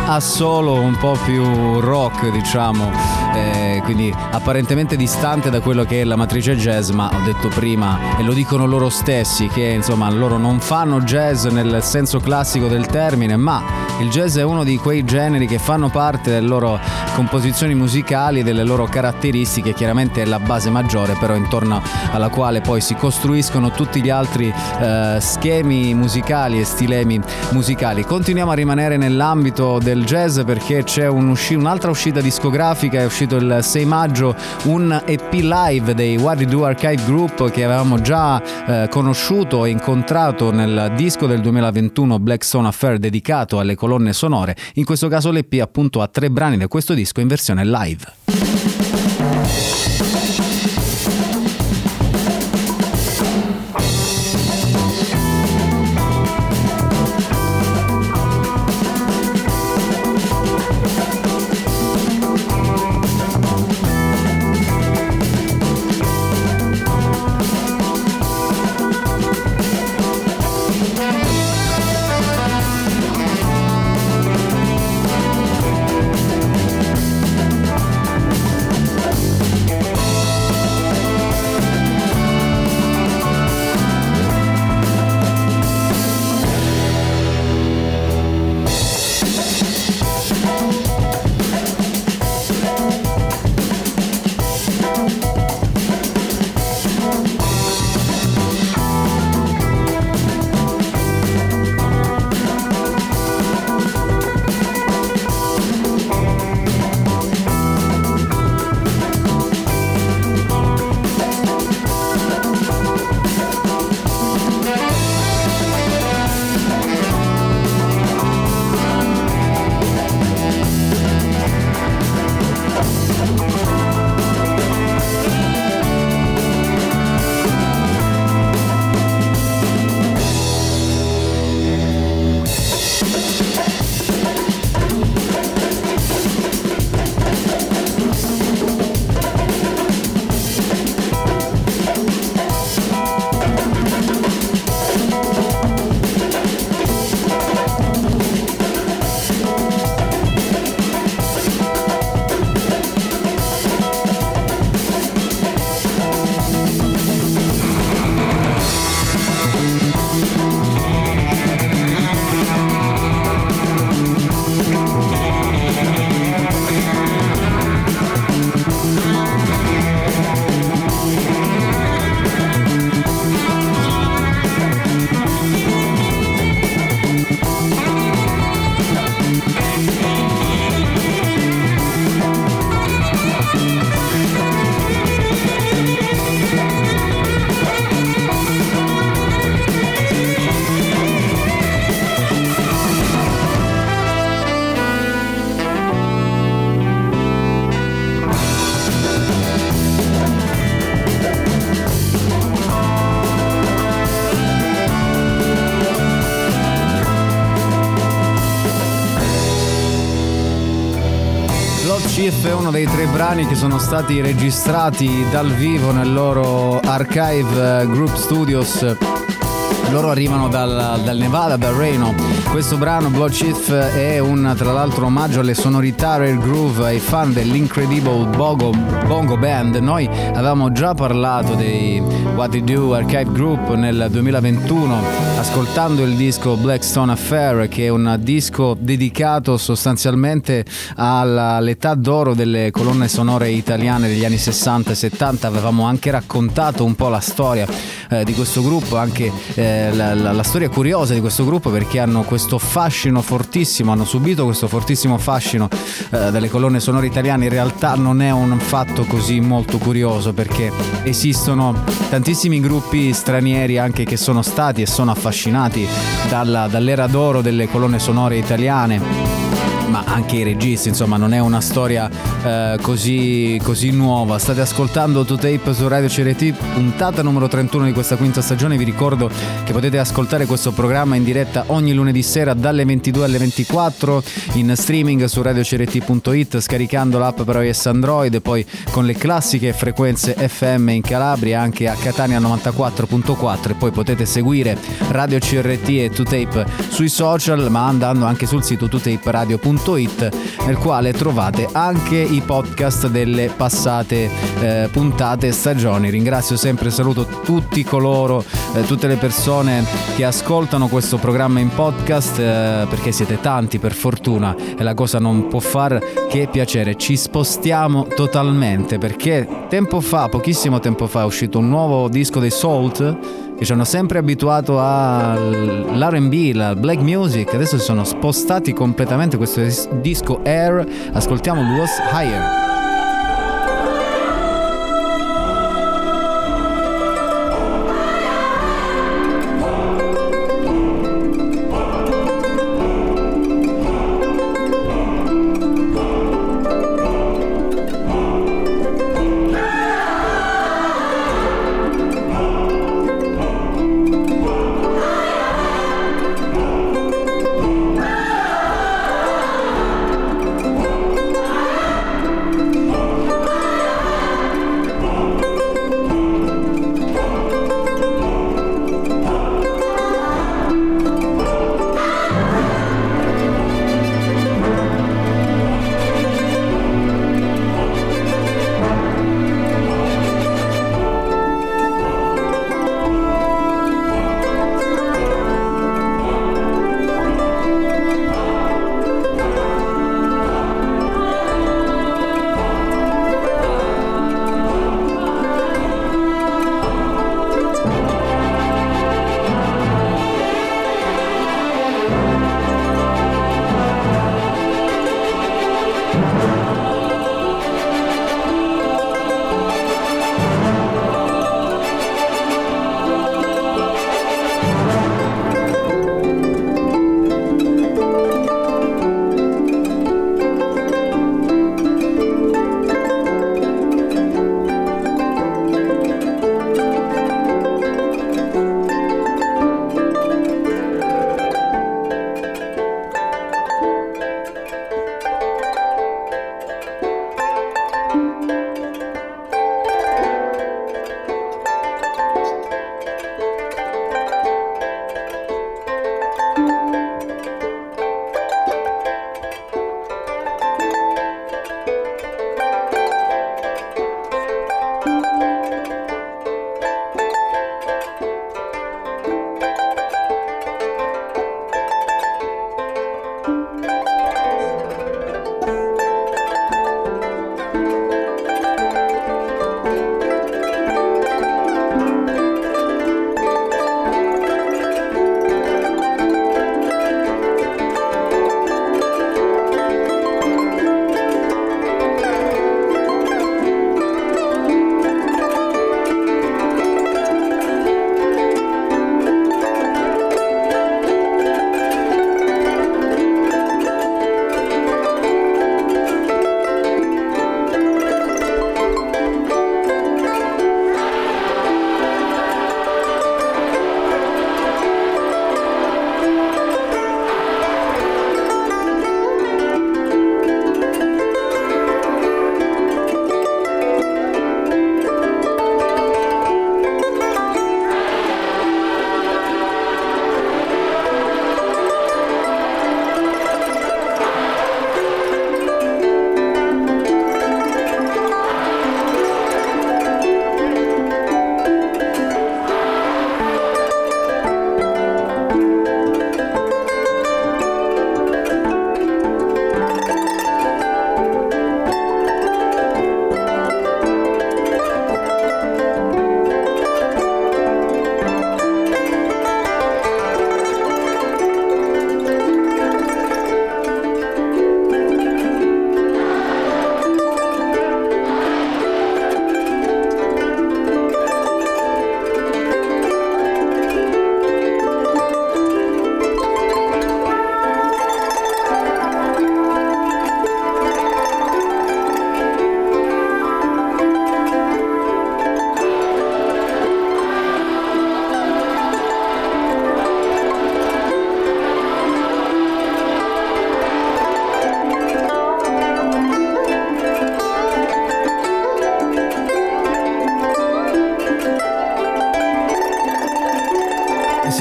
assolo un po' più rock diciamo eh, quindi apparentemente distante da quello che è la matrice jazz ma ho detto prima e lo dicono loro stessi che insomma loro non fanno jazz nel senso classico del termine ma il jazz è uno di quei generi che fanno parte delle loro composizioni musicali, delle loro caratteristiche, chiaramente è la base maggiore, però intorno alla quale poi si costruiscono tutti gli altri eh, schemi musicali e stilemi musicali. Continuiamo a rimanere nell'ambito del jazz perché c'è un usci- un'altra uscita discografica, è uscito il 6 maggio un EP live dei What We Do Archive Group che avevamo già eh, conosciuto e incontrato nel disco del 2021 Black Stone Affair dedicato alle colonne sonore. In questo caso l'EP appunto ha tre brani da questo disco in versione live. Dei tre brani che sono stati registrati dal vivo nel loro Archive eh, Group Studios. Loro arrivano dal, dal Nevada, dal Reno. Questo brano, Blood Chief, è un tra l'altro omaggio alle sonorità Rare Groove ai fan dell'Incredible Bongo, Bongo Band. Noi avevamo già parlato dei What You Do Archive Group nel 2021, ascoltando il disco Blackstone Affair, che è un disco dedicato sostanzialmente all'età d'oro delle colonne sonore italiane degli anni 60 e 70. Avevamo anche raccontato un po' la storia eh, di questo gruppo, anche eh, la, la- la storia curiosa di questo gruppo perché hanno questo fascino fortissimo, hanno subito questo fortissimo fascino eh, delle colonne sonore italiane. In realtà non è un fatto così molto curioso perché esistono tantissimi gruppi stranieri anche che sono stati e sono affascinati dalla- dall'era d'oro delle colonne sonore italiane ma anche i registi, insomma, non è una storia eh, così, così nuova. State ascoltando To Tape su Radio CRT, puntata numero 31 di questa quinta stagione. Vi ricordo che potete ascoltare questo programma in diretta ogni lunedì sera dalle 22 alle 24 in streaming su radiocrt.it scaricando l'app per iOS Android e poi con le classiche frequenze FM in Calabria anche a Catania 94.4 e poi potete seguire Radio CRT e 2Tape sui social ma andando anche sul sito 2taperadio.it nel quale trovate anche i podcast delle passate eh, puntate e stagioni. Ringrazio sempre e saluto tutti coloro, eh, tutte le persone che ascoltano questo programma in podcast eh, perché siete tanti per fortuna e la cosa non può far che piacere. Ci spostiamo totalmente perché tempo fa, pochissimo tempo fa, è uscito un nuovo disco dei Salt che ci hanno sempre abituato all'RB, la black music, adesso si sono spostati completamente questo dis- disco Air, ascoltiamo Was Higher.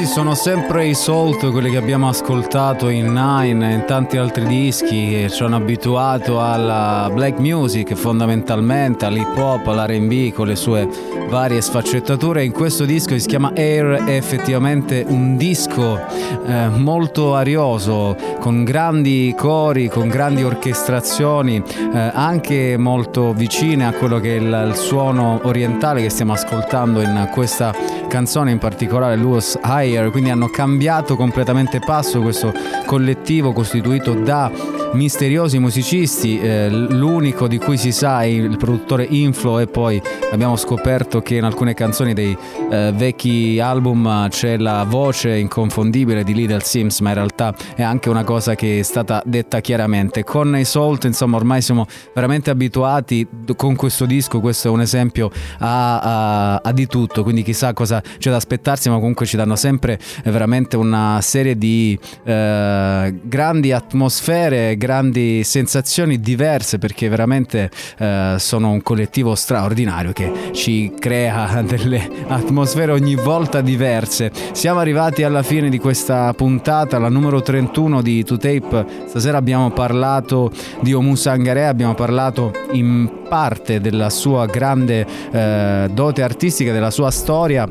Sono sempre i Salt, quelli che abbiamo ascoltato in Nine e in tanti altri dischi che ci hanno abituato alla black music fondamentalmente, all'hip hop, all'RB con le sue varie sfaccettature. In questo disco che si chiama Air è effettivamente un disco eh, molto arioso, con grandi cori, con grandi orchestrazioni, eh, anche molto vicine a quello che è il, il suono orientale che stiamo ascoltando in questa canzone, in particolare Lewis Higher, quindi hanno cambiato completamente passo questo collettivo costituito da misteriosi musicisti, eh, l'unico di cui si sa è il produttore Inflo e poi abbiamo scoperto che in alcune canzoni dei eh, vecchi album c'è la voce inconfondibile di Little Sims, ma in realtà è anche una cosa che è stata detta chiaramente. Con i Salt, insomma, ormai siamo veramente abituati con questo disco, questo è un esempio a, a, a di tutto, quindi chissà cosa c'è da aspettarsi, ma comunque ci danno sempre eh, veramente una serie di eh, grandi atmosfere, grandi sensazioni diverse perché veramente eh, sono un collettivo straordinario che ci crea delle atmosfere ogni volta diverse. Siamo arrivati alla fine di questa puntata, la numero 31 di 2Tape. Stasera abbiamo parlato di Omu Sangare, abbiamo parlato in parte della sua grande eh, dote artistica, della sua storia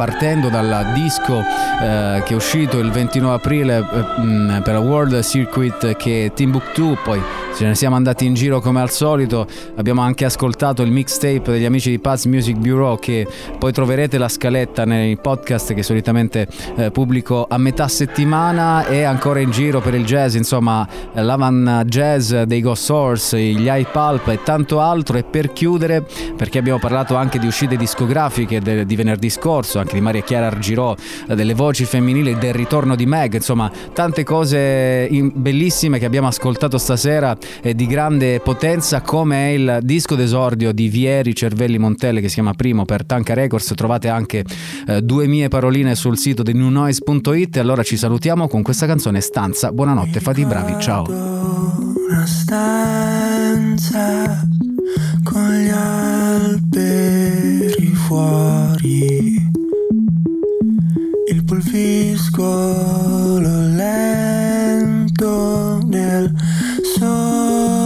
partendo dal disco eh, che è uscito il 29 aprile eh, per la World Circuit che è Timbuktu, poi ce ne siamo andati in giro come al solito, abbiamo anche ascoltato il mixtape degli amici di Paz Music Bureau che poi troverete la scaletta nei podcast che solitamente eh, pubblico a metà settimana. E ancora in giro per il jazz, insomma l'Avan Jazz dei Ghost Source, gli High Pulp e tanto altro. E per chiudere perché abbiamo parlato anche di uscite discografiche de- di venerdì scorso, anche di Maria Chiara Argirò, delle voci femminili, del ritorno di Meg, insomma tante cose bellissime che abbiamo ascoltato stasera e di grande potenza come è il disco d'esordio di Vieri Cervelli Montelle che si chiama Primo per Tanca Records, trovate anche eh, due mie paroline sul sito di newnoise.it e allora ci salutiamo con questa canzone Stanza, buonanotte, fate i bravi, ciao. una stanza con gli alberi fuori, il pulviscolo lento del sole